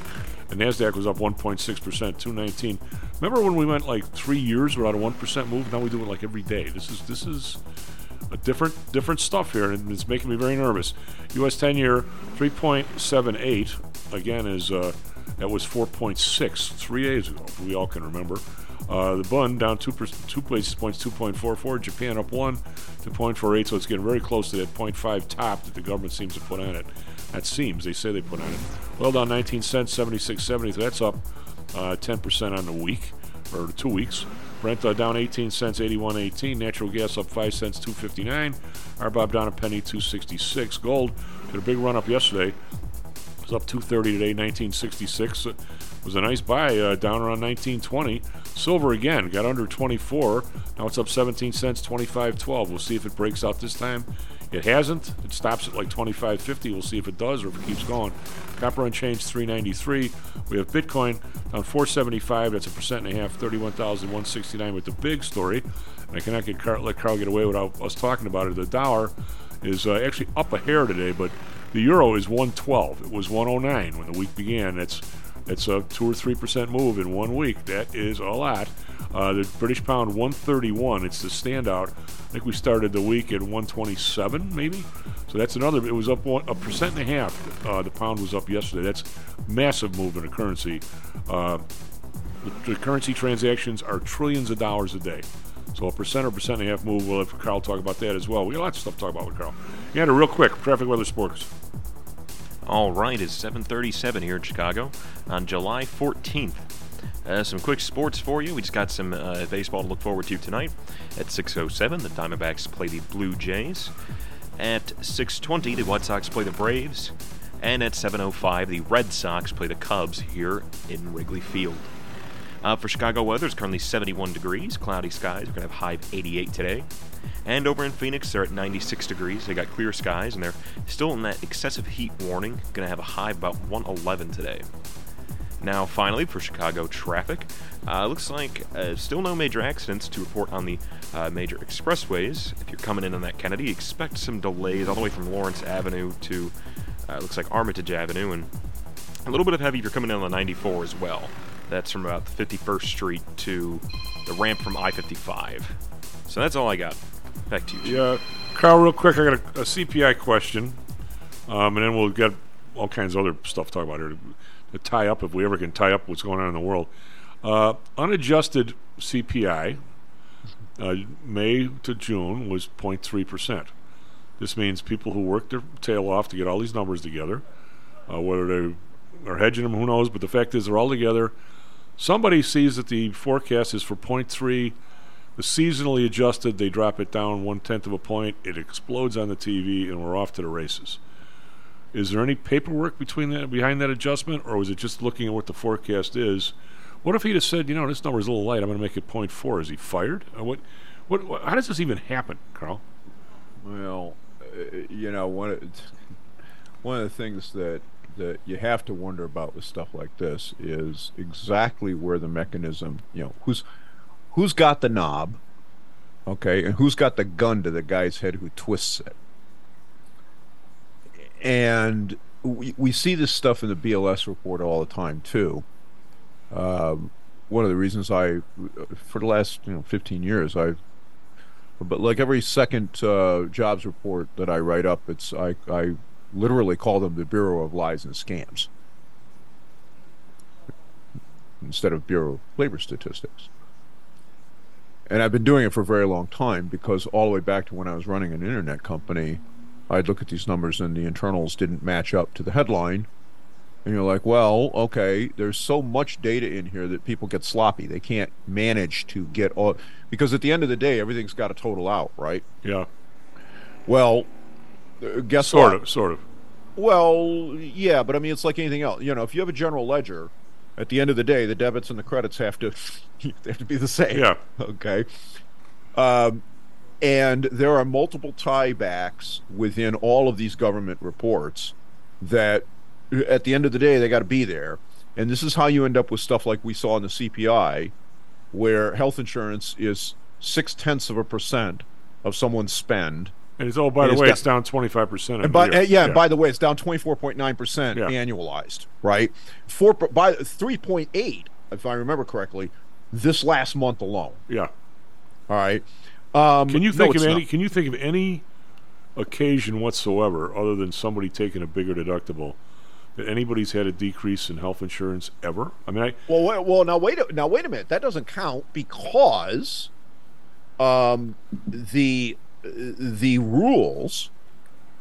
And Nasdaq was up 1.6 percent, 219. Remember when we went like three years without a one percent move? Now we do it like every day. This is this is a different different stuff here, and it's making me very nervous. U.S. 10-year 3.78 again is uh, that was 4.6 three days ago. If we all can remember. Uh, the bund down two per, two basis points, 2.44. Japan up one to 0.48, so it's getting very close to that 0.5 top that the government seems to put on it. That seems they say they put on it. Well down 19 cents, 76.70. So that's up uh, 10% on the week or two weeks. Brent uh, down 18 cents, 81.18. Natural gas up 5 cents, 259. RBOB down a penny, 266. Gold had a big run up yesterday. It was up 230 today, 1966. It was a nice buy uh, down around 1920. Silver again got under 24. Now it's up 17 cents, 25.12. We'll see if it breaks out this time. It hasn't. It stops at like 25.50. We'll see if it does or if it keeps going. Copper unchanged 393. We have Bitcoin down 475. That's a percent and a half, 31,169 with the big story. And I cannot get Karl, let Karl get away without us talking about it. The dollar is uh, actually up a hair today, but the euro is 112. It was 109 when the week began. That's that's a two or three percent move in one week. That is a lot. Uh, the British pound 131. It's the standout. I think we started the week at 127, maybe. So that's another. It was up one, a percent and a half. Uh, the pound was up yesterday. That's massive move in a currency. Uh, the, the currency transactions are trillions of dollars a day. So a percent or percent and a half move. We'll have Karl talk about that as well. We got lots of stuff to talk about with Karl. Yeah, real quick, traffic, weather, sports. All right, it's 7:37 here in Chicago on July 14th. Uh, some quick sports for you. We just got some uh, baseball to look forward to tonight. At 6:07, the Diamondbacks play the Blue Jays. At 6:20, the White Sox play the Braves. And at 7:05, the Red Sox play the Cubs here in Wrigley Field. Uh, for Chicago weather, it's currently 71 degrees, cloudy skies. We're going to have high of 88 today. And over in Phoenix, they're at 96 degrees. They got clear skies, and they're still in that excessive heat warning. Going to have a high of about 111 today. Now, finally, for Chicago traffic, uh, looks like uh, still no major accidents to report on the uh, major expressways. If you're coming in on that Kennedy, expect some delays all the way from Lawrence Avenue to uh, looks like Armitage Avenue, and a little bit of heavy if you're coming in on the 94 as well. That's from about 51st Street to the ramp from I-55. So that's all I got. Back to you. Yeah, Karl, real quick, I got a, a CPI question, um, and then we'll get all kinds of other stuff to talk about here to, to, tie up, if we ever can tie up what's going on in the world. Uh, unadjusted CPI, uh, May to June, was 0.3%. This means people who work their tail off to get all these numbers together, uh, whether they are hedging them, who knows, but the fact is they're all together. Somebody sees that the forecast is for 0.3 the seasonally adjusted, they drop it down one tenth of a point. It explodes on the TV, and we're off to the races. Is there any paperwork between that behind that adjustment, or was it just looking at what the forecast is? What if he'd have said, you know, this number's a little light. I'm going to make it four. Is he fired? Or what, what? What? How does this even happen, Karl? Well, uh, you know, one of, one of the things that that you have to wonder about with stuff like this is exactly where the mechanism, you know, who's who's got the knob, okay, and who's got the gun to the guy's head who twists it. And we, we see this stuff in the BLS report all the time too. Um, one of the reasons I, for the last you know 15 years, I've, but like every second uh, jobs report that I write up, it's I I literally call them the Bureau of Lies and Scams instead of Bureau of Labor Statistics and I've been doing it for a very long time because all the way back to when I was running an internet company, I'd look at these numbers and the internals didn't match up to the headline. And you're like, well, okay, there's so much data in here that people get sloppy. They can't manage to get all because at the end of the day, everything's got to total out, right? Yeah. Well, uh, guess Sort what? of, sort of. Well, yeah, but I mean, it's like anything else. You know, if you have a general ledger, at the end of the day, the debits and the credits have to they have to be the same. Yeah. Okay. Um, and there are multiple tiebacks within all of these government reports that, at the end of the day, they got to be there. And this is how you end up with stuff like we saw in the CPI, where health insurance is six tenths of a percent of someone's spend. And it's oh, by the way, got- it's down twenty five percent. and by, yeah, and by the way, it's down 24.9% annualized, right? Four by 3.8, if I remember correctly, this last month alone. Yeah. All right. Um, can you think it's of any? not. Can you think of any occasion whatsoever, other than somebody taking a bigger deductible, that anybody's had a decrease in health insurance ever? I mean, I Well, wait, well, now wait. A, now wait a minute. That doesn't count because um, the the rules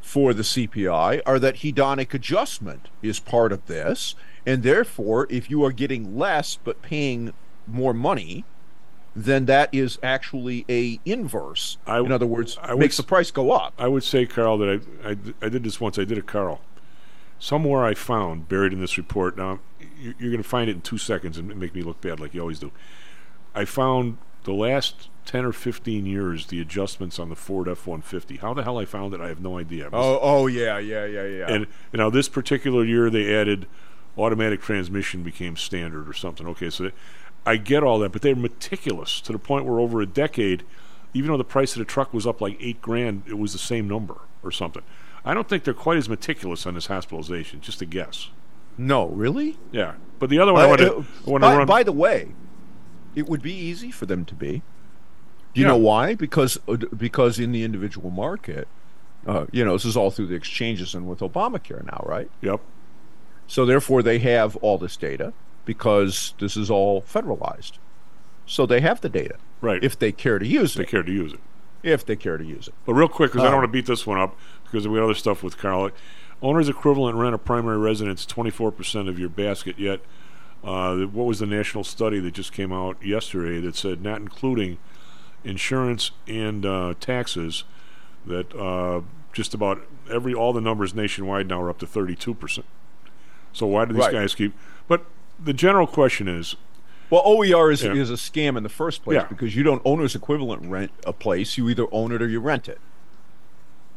for the CPI are that hedonic adjustment is part of this, and therefore, if you are getting less but paying more money, then that is actually a inverse. In other words, I makes s- the price go up. I would say, Karl, that I, I, I did this once. I did it, Karl. Somewhere I found buried in this report. Now you- you're going to find it in two seconds and make me look bad, like you always do. I found the last ten or fifteen years the adjustments on the Ford F-150. How the hell I found it, I have no idea. Oh, oh yeah, yeah, yeah, yeah. And you know, this particular year they added automatic transmission became standard or something. Okay, so I get all that, but they're meticulous to the point where over a decade, even though the price of the truck was up like eight grand, it was the same number or something. I don't think they're quite as meticulous on this hospitalization. Just a guess. No, really? Yeah, but the other one I Uh, want to uh, by, run. by the way, it would be easy for them to be. Do you Yeah. know why? Because uh, because in the individual market, uh, you know, this is all through the exchanges and with Obamacare now, right? Yep. So therefore, they have all this data because this is all federalized. So they have the data, right? If they care to use they it. care to use it. If they care to use it. But real quick, because I don't Um, want to beat this one up, because we got other stuff with Karl. Owner's equivalent rent of primary residence, 24% of your basket. Yet, uh, what was the national study that just came out yesterday that said not including insurance and uh, taxes, that uh, just about every all the numbers nationwide now are up to 32%. So why do these Right. guys keep? But the general question is, Well, OER is, Yeah. is a scam in the first place Yeah. because you don't owner's equivalent rent a place. You either own it or you rent it.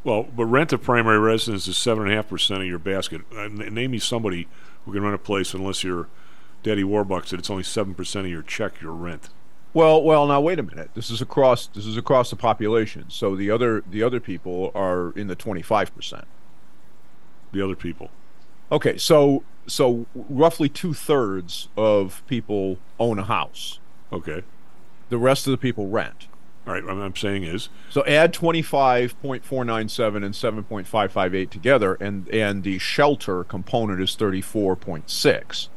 Well, but rent of primary residence is seven and a half percent of your basket. Uh, n- name me somebody who can rent a place unless you're Daddy Warbucks that it's only seven percent of your check your rent. Well, well, now wait a minute. This is across this is across the population. So the other the other people are in the twenty five percent. The other people. Okay, so so roughly two thirds of people own a house. Okay. The rest of the people rent. All right. What I'm saying is, So add twenty five point four nine seven and seven point five five eight together, and and the shelter component is thirty four point six.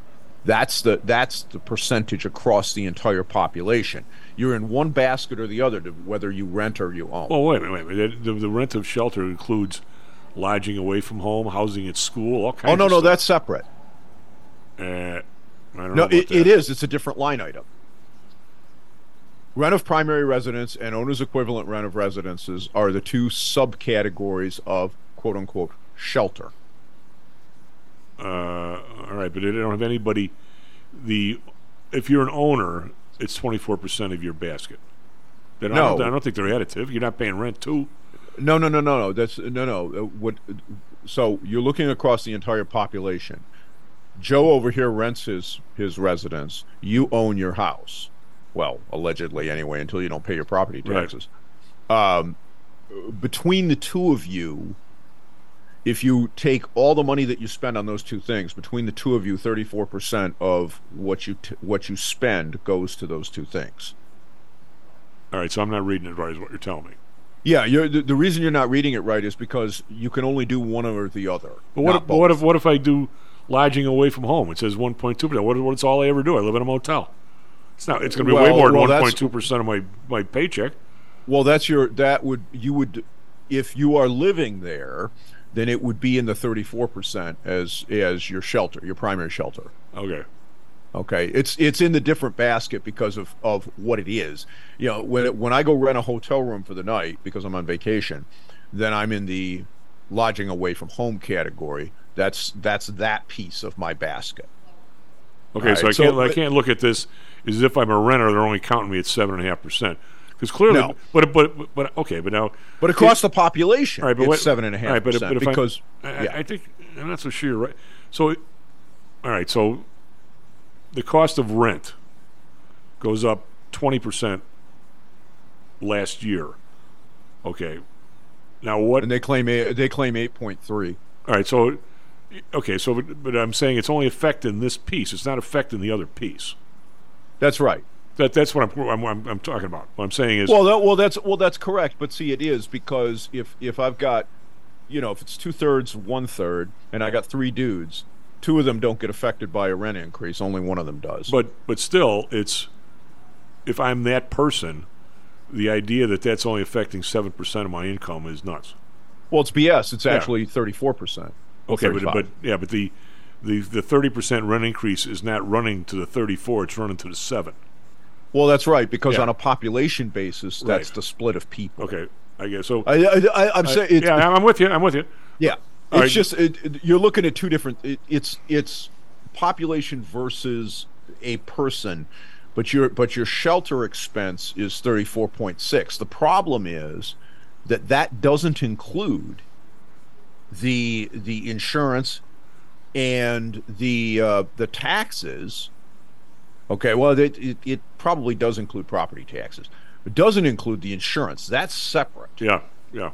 That's the that's the percentage across the entire population. You're in one basket or the other, to whether you rent or you own. well, wait a minute, wait a minute. The, the rent of shelter includes lodging away from home, housing at school, all kinds. oh no, no, stuff. that's separate. Uh, I don't know No, it, it is. It's a different line item. Rent of primary residence and owner's equivalent rent of residences are the two subcategories of quote unquote shelter. Uh, all right, but they don't have anybody. The if you're an owner, it's 24 percent of your basket. Then I, No. don't, I don't think they're additive. You're not paying rent too. No, no, no, no, no. That's no, no. Uh, What? So you're looking across the entire population. Joe over here rents his his residence. You own your house. Well, allegedly anyway, until you don't pay your property Right. taxes. Um, between the two of you, if you take all the money that you spend on those two things, between the two of you, thirty-four percent of what you t- what you spend goes to those two things. All right, so I'm not reading it right, is what you're telling me. Yeah, you're, the, the reason you're not reading it right is because you can only do one or the other. But what if, but what if what if I do lodging away from home? It says 1.2 percent. What if what's all I ever do? I live in a motel. It's not. It's going to be Well, way more than well, one that's- point two percent of my my paycheck. Well, that's your that would you would if you are living there, then it would be in the 34% as as your shelter, your primary shelter. Okay. Okay. It's it's in the different basket because of of what it is. You know, when it, when I go rent a hotel room for the night because I'm on vacation, then I'm in the lodging away from home category. That's that's that piece of my basket. Okay, All so I right, can't so- I can't look at this as if I'm a renter. They're only counting me at seven and a half percent. Because clearly, No. but but but okay, but now, But across the population, right, but it's what- seven and a half right, but percent but I- because- I, I- yeah. I think I'm not so sure. Right. So, all right, so the cost of rent goes up twenty percent last year. Okay, now what? And they claim eight- they claim eight point three. All right, so okay, so but, but I'm saying it's only affecting this piece. It's not affecting the other piece. That's right. That that's what I'm I'm, I'm, talking about. What I'm saying is well, that, well, that's well, that's correct. But see, it is because if if I've got, you know, if it's two thirds, one third, and I got three dudes, two of them don't get affected by a rent increase. Only one of them does. But but still, it's if I'm that person, the idea that that's only affecting seven percent of my income is nuts. well, it's BS. It's Yeah. actually thirty four percent. Okay, but but yeah, but the the the thirty percent rent increase is not running to the thirty four; it's running to the seven. Well, that's right because Yeah. on a population basis, that's Right. the split of people. Okay, I guess so. I, I, I, I'm I- saying, yeah, I'm with you. I'm with you. Yeah, it's right. just it, it- you're looking at two different. It, it's it's population versus a person, but your but your shelter expense is thirty four point six. The problem is that that doesn't include the the insurance and the uh, the taxes. Okay, well, it, it it probably does include property taxes. It doesn't include the insurance. That's separate. Yeah, yeah.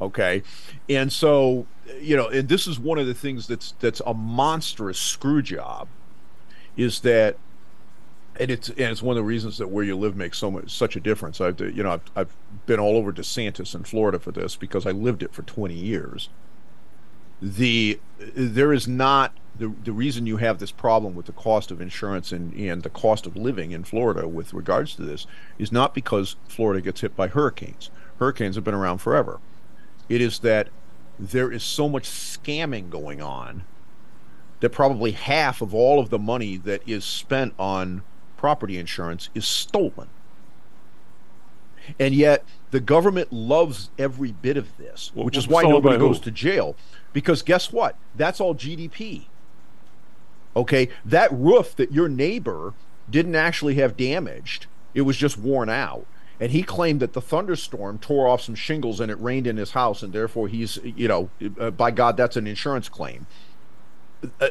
Okay, and so you know, and this is one of the things that's that's a monstrous screw job, is that, and it's and it's one of the reasons that where you live makes so much such a difference. I've you know I've, I've been all over DeSantis in Florida for this because I lived it for twenty years. The there is not the the reason you have this problem with the cost of insurance and and the cost of living in Florida with regards to this is not because Florida gets hit by hurricanes. Hurricanes have been around forever. It is that there is so much scamming going on that probably half of all of the money that is spent on property insurance is stolen. And yet the government loves every bit of this, Well, which is why nobody who? goes to jail. Because guess what? That's all GDP. Okay, that roof that your neighbor didn't actually have damaged, it was just worn out. And he claimed that the thunderstorm tore off some shingles and it rained in his house, and therefore he's, you know, uh, by God, that's an insurance claim. Uh,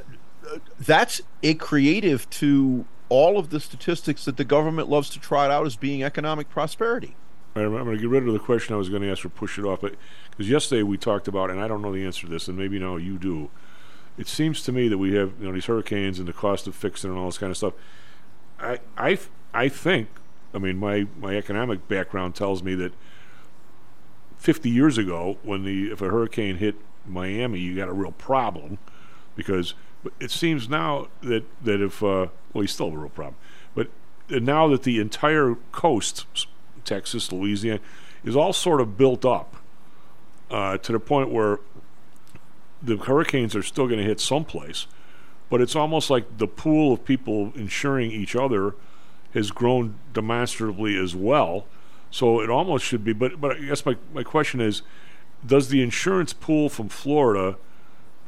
uh, that's a creative to all of the statistics that the government loves to trot out as being economic prosperity. I'm going to get rid of the question I was going to ask or push it off, but because yesterday we talked about, and I don't know the answer to this, and maybe now you do. It seems to me that we have you know these hurricanes and the cost of fixing and all this kind of stuff. I I I think, I mean, my my economic background tells me that 50 years ago, when the if a hurricane hit Miami, you got a real problem because it seems now that that if uh, well, you still have a real problem, but now that the entire coast, Texas, Louisiana, is all sort of built up uh, to the point where the hurricanes are still going to hit someplace, but it's almost like the pool of people insuring each other has grown demonstrably as well. So it almost should be, but but I guess my, my question is, does the insurance pool from Florida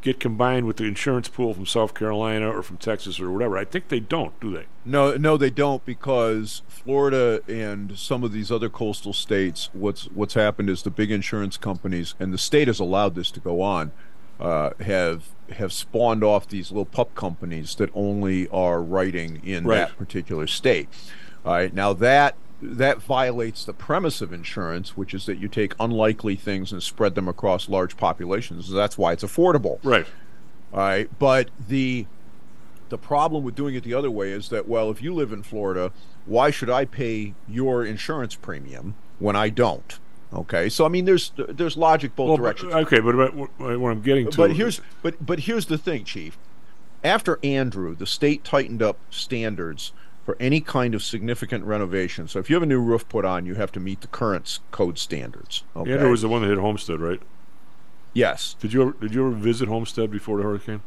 get combined with the insurance pool from South Carolina or from Texas or whatever? I think they don't, do they? No, no, they don't because Florida and some of these other coastal states, what's what's happened is the big insurance companies and the state has allowed this to go on, uh, have have spawned off these little pup companies that only are writing in Right. that particular state. All right, now that that violates the premise of insurance, which is that you take unlikely things and spread them across large populations. That's why it's affordable. Right. All right, but the the problem with doing it the other way is that well, if you live in Florida, why should I pay your insurance premium when I don't? Okay, so I mean, there's there's logic both Well, directions. okay, but, but what what I'm getting to, But here's but but here's the thing, Chief. After Andrew, the state tightened up standards for any kind of significant renovation. So if you have a new roof put on, you have to meet the current code standards. Okay. Andrew was the one that hit Homestead, right? Yes. Did you ever, did you ever visit Homestead before the hurricane?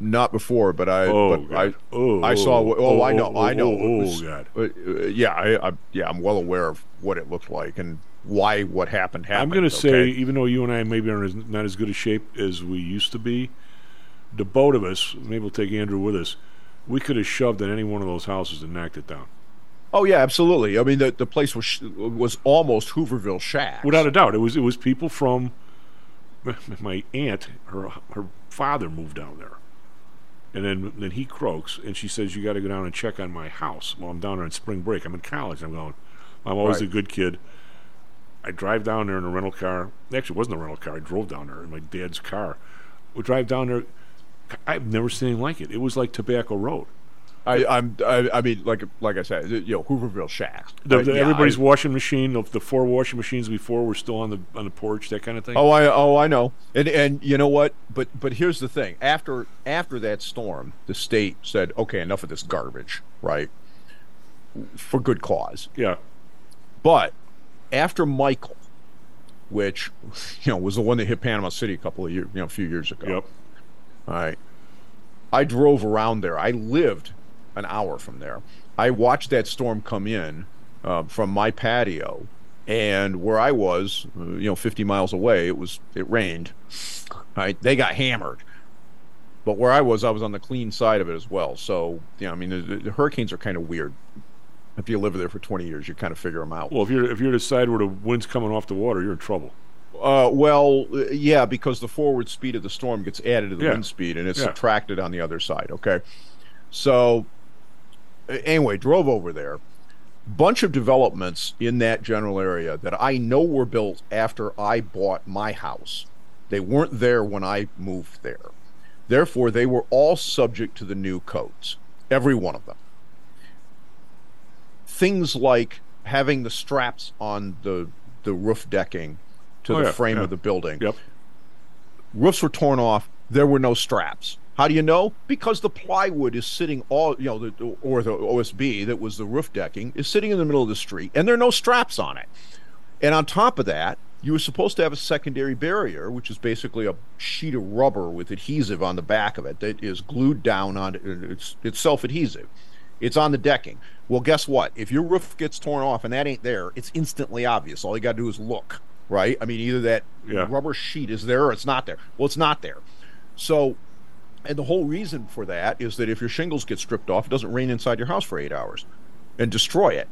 Not before, but I. Oh, but I. Oh, I saw. oh, Oh, I know. oh, I know. oh, oh, was- God. uh, yeah, I, I. Yeah, I'm well aware of what it looked like and why what happened happened. I'm going to say, even though you and I maybe aren't not as good a shape as we used to be, the both of us, maybe we'll take Andrew with us, we could have shoved in any one of those houses and knocked it down. Oh yeah, absolutely. I mean, the the place was sh- was almost Hooverville shack. Without a doubt, it was it was people from my aunt. Her her father moved down there, and then then he croaks, and she says you got to go down and check on my house. Well, I'm down there on spring break. I'm in college. I'm going. I'm always Right. a good kid. I drive down there in a rental car. Actually, it wasn't a rental car. I drove down there in my dad's car. We drive down there. I've never seen anything like it. It was like Tobacco Road. I, I'm. I, I mean, like like I said, you know, Hooverville shack. The, the- yeah, everybody's I- washing machine, the, the four washing machines before were still on the on the porch, that kind of thing. Oh, I oh I know, and and you know what? But but here's the thing: after after that storm, the state said, okay, enough of this garbage, right? For good cause. Yeah. But after Michael, which you know was the one that hit Panama City a couple of years, you know, a few years ago. Yep. All right. I drove around there. I lived an hour from there. I watched that storm come in uh, from my patio, and where I was, you know, 50 miles away, it was it rained. Right, they got hammered. But where I was, I was on the clean side of it as well. So, you know, I mean, the, the hurricanes are kind of weird. If you live there for 20 years, you kind of figure them out. Well, if you're if you're the side where the wind's coming off the water, you're in trouble. Uh, well, yeah, because the forward speed of the storm gets added to the Yeah. wind speed, and it's Yeah. subtracted on the other side. Okay, so anyway, drove over there. Bunch of developments in that general area that I know were built after I bought my house. They weren't there when I moved there. Therefore, they were all subject to the new codes. Every one of them. Things like having the straps on the the roof decking to Oh, the yeah, frame yeah. of the building. Yep. Roofs were torn off. There were no straps. How do you know? Because the plywood is sitting all, you know, the, or the OSB that was the roof decking is sitting in the middle of the street, and there are no straps on it. And on top of that, you were supposed to have a secondary barrier, which is basically a sheet of rubber with adhesive on the back of it that is glued down on it's it's self-adhesive. It's on the decking. Well, guess what? If your roof gets torn off and that ain't there, it's instantly obvious. All you got to do is look, right? I mean, either that Yeah. rubber sheet is there or it's not there. Well, it's not there. So, and the whole reason for that is that if your shingles get stripped off, it doesn't rain inside your house for eight hours and destroy it.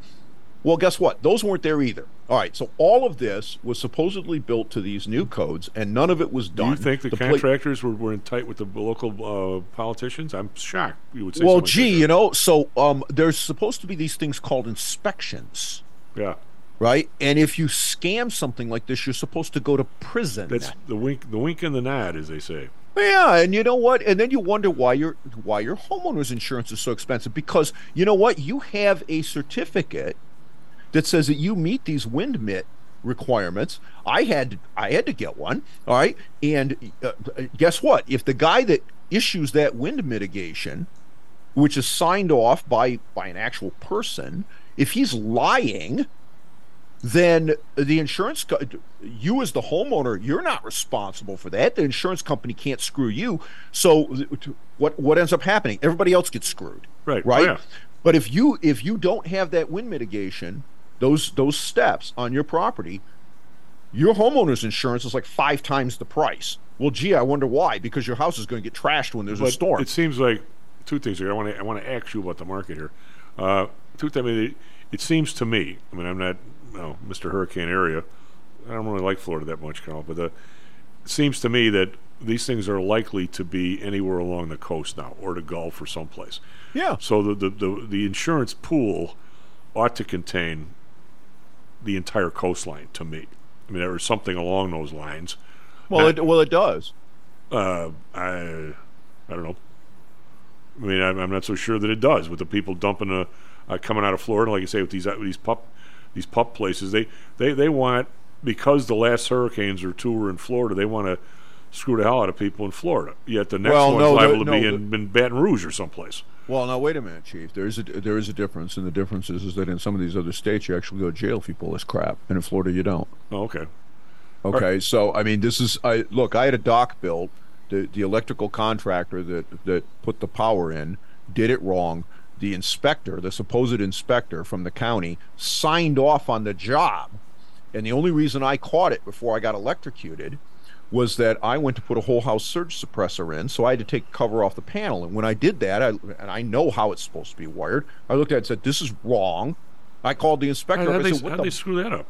Well, guess what? Those weren't there either. All right, so all of this was supposedly built to these new codes, and none of it was Do done. you think the, pla- contractors were, were in tight with the local uh, politicians? I'm shocked. You would say. well, something like gee, you know, so um, there's supposed to be these things called inspections, yeah. Right? And if you scam something like this, you're supposed to go to prison. That's the wink, the wink and the nod, as they say. Yeah, and you know what? And then you wonder why your why your homeowner's insurance is so expensive because you know what? You have a certificate that says that you meet these wind mitt requirements. I had I had to get one. All right, and uh, guess what? If the guy that issues that wind mitigation, which is signed off by by an actual person, if he's lying, then the insurance co- you as the homeowner you're not responsible for that the insurance company can't screw you so what what ends up happening everybody else gets screwed Right. right Oh, yeah. but if you if you don't have that wind mitigation those those steps on your property your homeowner's insurance is like five times the price well gee i wonder why because your house is going to get trashed when there's a storm It seems like two things here. I want to I want to ask you about the market here. Uh, two things. I mean, it, it seems to me. I mean, I'm not you know, Mr. Hurricane area. I don't really like Florida that much, Karl. But the, it seems to me that these things are likely to be anywhere along the coast now, or the Gulf, or someplace. Yeah. So the the, the, the insurance pool ought to contain the entire coastline. To me, I mean, or something along those lines. well Not- it well it does uh, I, I don't know. I mean, I'm, I'm not so sure that it does with the people dumping uh, uh, coming out of Florida, like you say, with these uh, these pup these pup places. They they they want because the last hurricanes or two were in Florida. They want to screw the hell out of people in Florida. Yet the next Well, one's no, liable the- to be no, in, in Baton Rouge or someplace. Well, now wait a minute, Chief. There is a there is a difference, and the difference is, is that in some of these other states you actually go to jail if you pull this crap, and in Florida you don't. Oh, okay. Okay, so I mean, this is I look. I had a dock built. The the electrical contractor that that put the power in did it wrong. The inspector, the supposed inspector from the county, signed off on the job, and the only reason I caught it before I got electrocuted was that I went to put a whole house surge suppressor in, so I had to take cover off the panel. And when I did that, I, and I know how it's supposed to be wired, I looked at it and said, "This is wrong." I called the inspector. How, up. they, said, "What how'd the they screw that up?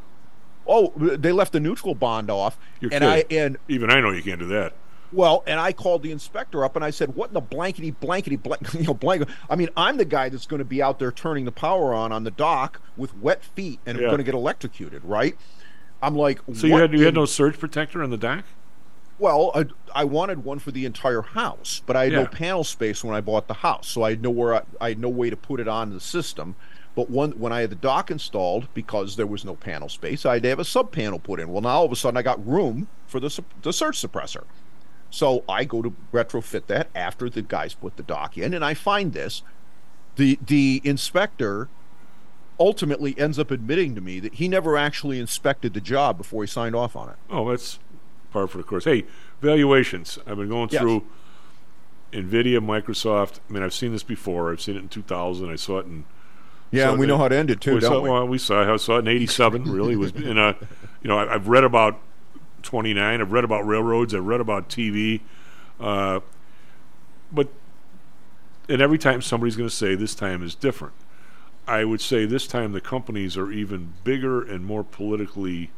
Oh, they left the neutral bond off, You're and I and Even I know you can't do that. Well, and I called the inspector up and I said, "What in the blankety blankety blank, you know blank? I mean, I'm the guy that's going to be out there turning the power on on the dock with wet feet and I'm going to get electrocuted, right?" I'm like, So you had you had no surge protector on the dock? Well, I, I wanted one for the entire house, but I had Yeah. no panel space when I bought the house, so I had nowhere I, I had no way to put it on the system. But one, when I had the dock installed, because there was no panel space, I had to have a sub panel put in. Well, now all of a sudden I got room for the the surge suppressor, so I go to retrofit that after the guys put the dock in, and I find this. The the inspector ultimately ends up admitting to me that he never actually inspected the job before he signed off on it. Oh, that's par for the course. Hey, valuations. I've been going Yes. through Nvidia, Microsoft. I mean, I've seen this before. I've seen it in 2000. I saw it in. Yeah, and we it know how it ended, too, we don't saw, we? Well, we saw. I saw it in '87. Really, was in a. You know, I, I've read about 29. I've read about railroads. I've read about TV. Uh, but and every time somebody's going to say this time is different. I would say this time the companies are even bigger and more politically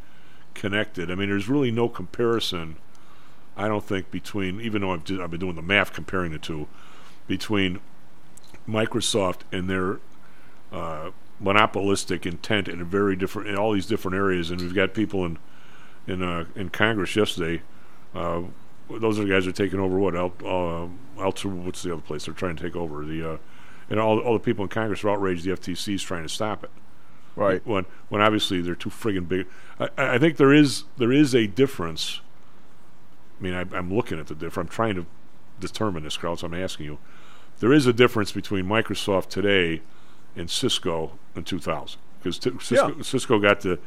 connected. I mean, there's really no comparison. I don't think between, even though I've, did, I've been doing the math comparing the two, between Microsoft and their uh, monopolistic intent in a very different in all these different areas. And we've got people in in uh, in Congress yesterday. Uh, those are the guys who are taking over what? Al, uh, what's the other place they're trying to take over? The uh, and all all the people in Congress are outraged. The FTC is trying to stop it. Right. When when obviously they're too friggin' big. I, I think there is there is a difference. I mean, I, I'm looking at the difference. I'm trying to determine this, Kraus. I'm asking you. There is a difference between Microsoft today and Cisco in 2000 because t- Cisco, Cisco got to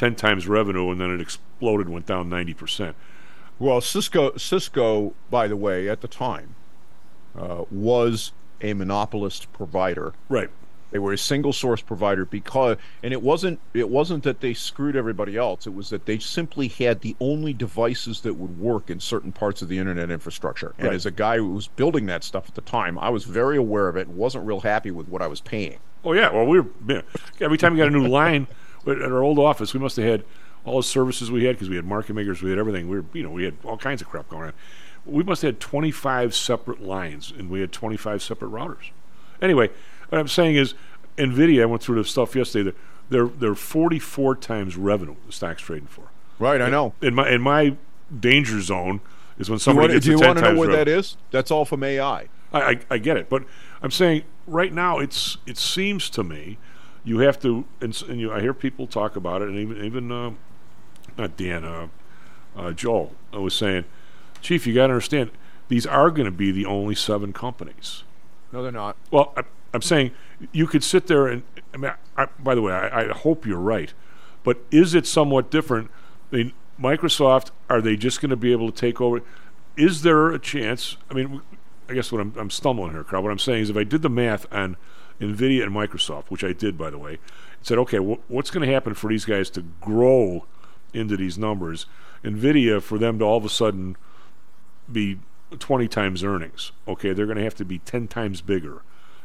10 times revenue and then it exploded, went down 90 percent. Well, Cisco, Cisco, by the way, at the time, uh, was a monopolist provider. Right. They were a single source provider because, and it wasn't it wasn't that they screwed everybody else. It was that they simply had the only devices that would work in certain parts of the internet infrastructure. And Right. as a guy who was building that stuff at the time, I was very aware of it. and wasn't real happy with what I was paying. Oh yeah, well we were every time we got a new line at our old office, we must have had all the services we had because we had market makers, we had everything. We were you know we had all kinds of crap going on. We must have had 25 separate lines and we had 25 separate routers. Anyway, what I'm saying is, Nvidia. I went through the stuff yesterday. They're they're, they're 44 times revenue the stock's trading for. Right, I know. In my in my danger zone is when Do you somebody gets do you to 10 want to know what revenue. that is? That's all from AI. I, I, I get it, but I'm saying right now it's it seems to me you have to and, and you, I hear people talk about it, and even even uh, not Dan, uh, uh, Joel, I was saying, Chief, you got to understand these are going to be the only seven companies. No, they're not. Well, I, I'm saying you could sit there and I mean, I, by the way, I, I hope you're right, but is it somewhat different? I mean, Microsoft are they just going to be able to take over? Is there a chance? I mean, I guess what I'm, I'm stumbling here, Karl. What I'm saying is, if I did the math on Nvidia and Microsoft, which I did by the way, said, okay, wh- what's going to happen for these guys to grow into these numbers? Nvidia for them to all of a sudden be 20 times earnings. Okay, they're going to have to be 10 times bigger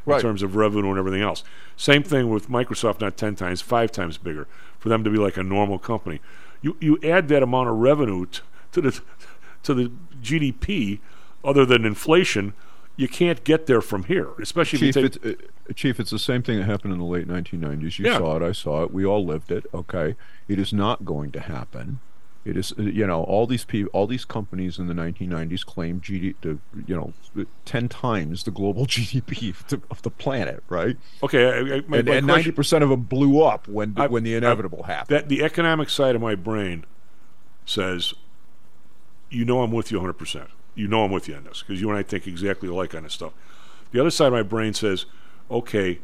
Right. in terms of revenue and everything else. Same thing with Microsoft, not 10 times, 5 times bigger for them to be like a normal company. You you add that amount of revenue t- to the to the GDP other than inflation, you can't get there from here, especially Chief, if you take it's, uh, Chief, it's the same thing that happened in the late 1990s. You Yeah. saw it, I saw it. We all lived it. Okay, it is not going to happen. It is, uh, you know, all these people, all these companies in the 1990s claimed GDP, the, you know, ten times the global GDP of the, of the planet, right? Okay, I, I, my, and my and question- 90% of them blew up when I- when the inevitable happened. That the economic side of my brain says, you know, I'm with you 100. percent You know, I'm with you on this because you and I think exactly alike on this stuff. The other side of my brain says, okay,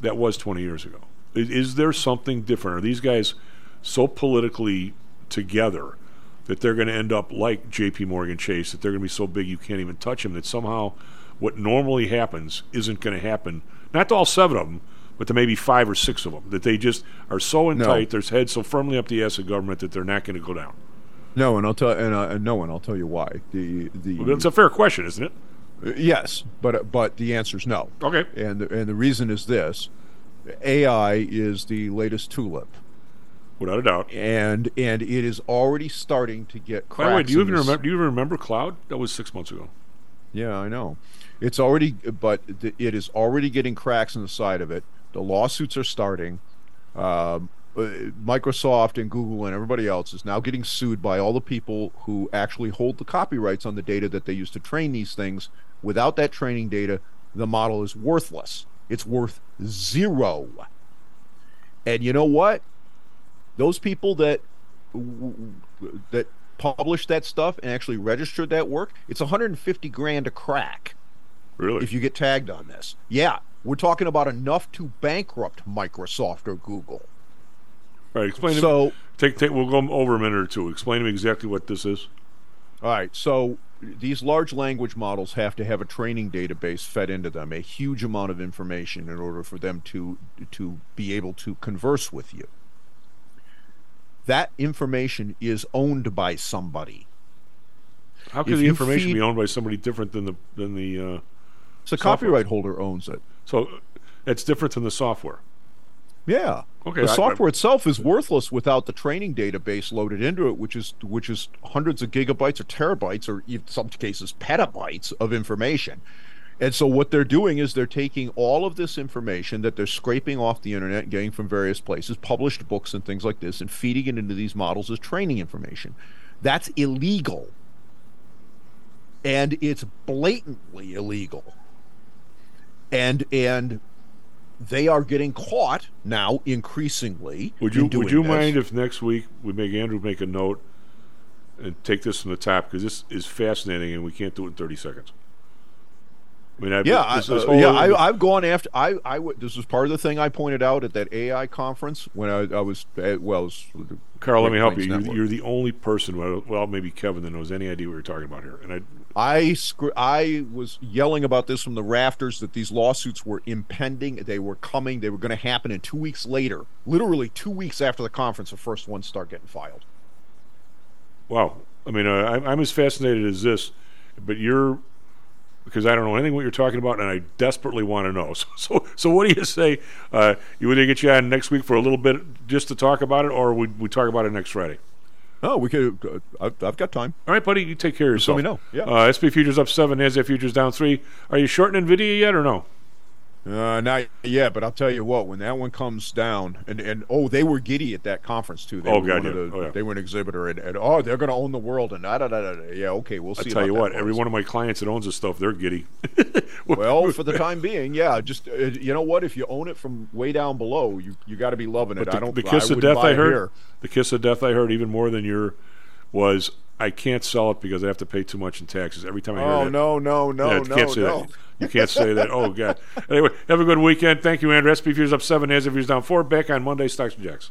that was 20 years ago. Is, is there something different? Are these guys so politically together that they're going to end up like J.P. Morgan Chase, that they're going to be so big you can't even touch them, that somehow what normally happens isn't going to happen? Not to all seven of them, but to maybe five or six of them, that they just are so in No. tight, their heads so firmly up the ass of government that they're not going to go down. No, and I'll tell and, uh, and no, and I'll tell you why. The the Well, that's a fair question, isn't it? Uh, Yes, but but the answer is no. Okay. And the, and the reason is this: AI is the latest tulip, without a doubt, and and it is already starting to get. By the way, cracks do you even remember? Do you even remember Cloud? That was six months ago. Yeah, I know. It's already, but it is already getting cracks in the side of it. The lawsuits are starting. Um, uh, Uh, Microsoft and Google and everybody else is now getting sued by all the people who actually hold the copyrights on the data that they use to train these things. Without that training data, the model is worthless. It's worth zero. And you know what? Those people that that published that stuff and actually registered that work, it's 150 grand a crack. Really? If you get tagged on this. Yeah, we're talking about enough to bankrupt Microsoft or Google. All right, explain. to So- me, take take. We'll go over a minute or two. Explain to me exactly what this is. All right, so these large language models have to have a training database fed into them, a huge amount of information in order for them to to be able to converse with you. That information is owned by somebody. How can If the information feed- be owned by somebody different than the than the? Uh, So software? copyright holder owns it. So it's different than the software. Yeah. Okay, The I- software itself is worthless without the training database loaded into it, which is which is hundreds of gigabytes or terabytes, or in some cases petabytes of information. And so what they're doing is they're taking all of this information that they're scraping off the internet, getting from various places, published books and things like this, and feeding it into these models as training information. That's illegal. And it's blatantly illegal. And and they are getting caught now increasingly. Would in you doing Would you this. mind if next week we make Andrew make a note and take this from the top because this is fascinating and we can't do it in thirty seconds. I mean, I, Yeah, I, this, this uh, whole- yeah. I, I've gone after. I, I. w- This was part of the thing I pointed out at that AI conference when I, I was. At, well, Karl, let me help you. You're, you're the only person, well, well, maybe Kevin, that knows any idea what you're talking about here. And I, I scr- I was yelling about this from the rafters that these lawsuits were impending. They were coming. They were going to happen. And two weeks later, literally two weeks after the conference, the first ones start getting filed. wow. I mean, uh, I'm, I'm as fascinated as this, but you're because I don't know anything what you're talking about, and I desperately want to know. So, so, so what do you say? Uh, you either get you on next week for a little bit just to talk about it, or we we talk about it next Friday? Oh, we could. Uh, I've, I've got time. All right, buddy, you take care of Just let me know. Yeah. Uh, SP futures up seven, Nasdaq futures down three. Are you shorting Nvidia yet or no? Uh, not yet, but I'll tell you what. When that one comes down, and and oh, they were giddy at that conference too. They Oh, were God, yeah. the- Oh, yeah. They were an exhibitor, and, and oh, they're going to own the world, and da da da da. da. Yeah, okay, we'll see. I tell you what, every one of my clients that owns this stuff, they're giddy. well, for the time being, yeah. Just uh, you know what? If you own it from way down below, you you got to be loving it. The, I don't. the kiss I of death I heard, here. the kiss of death I heard even more than your was I can't sell it because I have to pay too much in taxes. Every time I hear it, Oh that, no no no Yeah, you no can't say no. that. You can't say that. Oh god. Anyway, have a good weekend. Thank you, Andrew. SP futures up seven, Nasdaq futures down four. Back on Monday, stocks and jocks.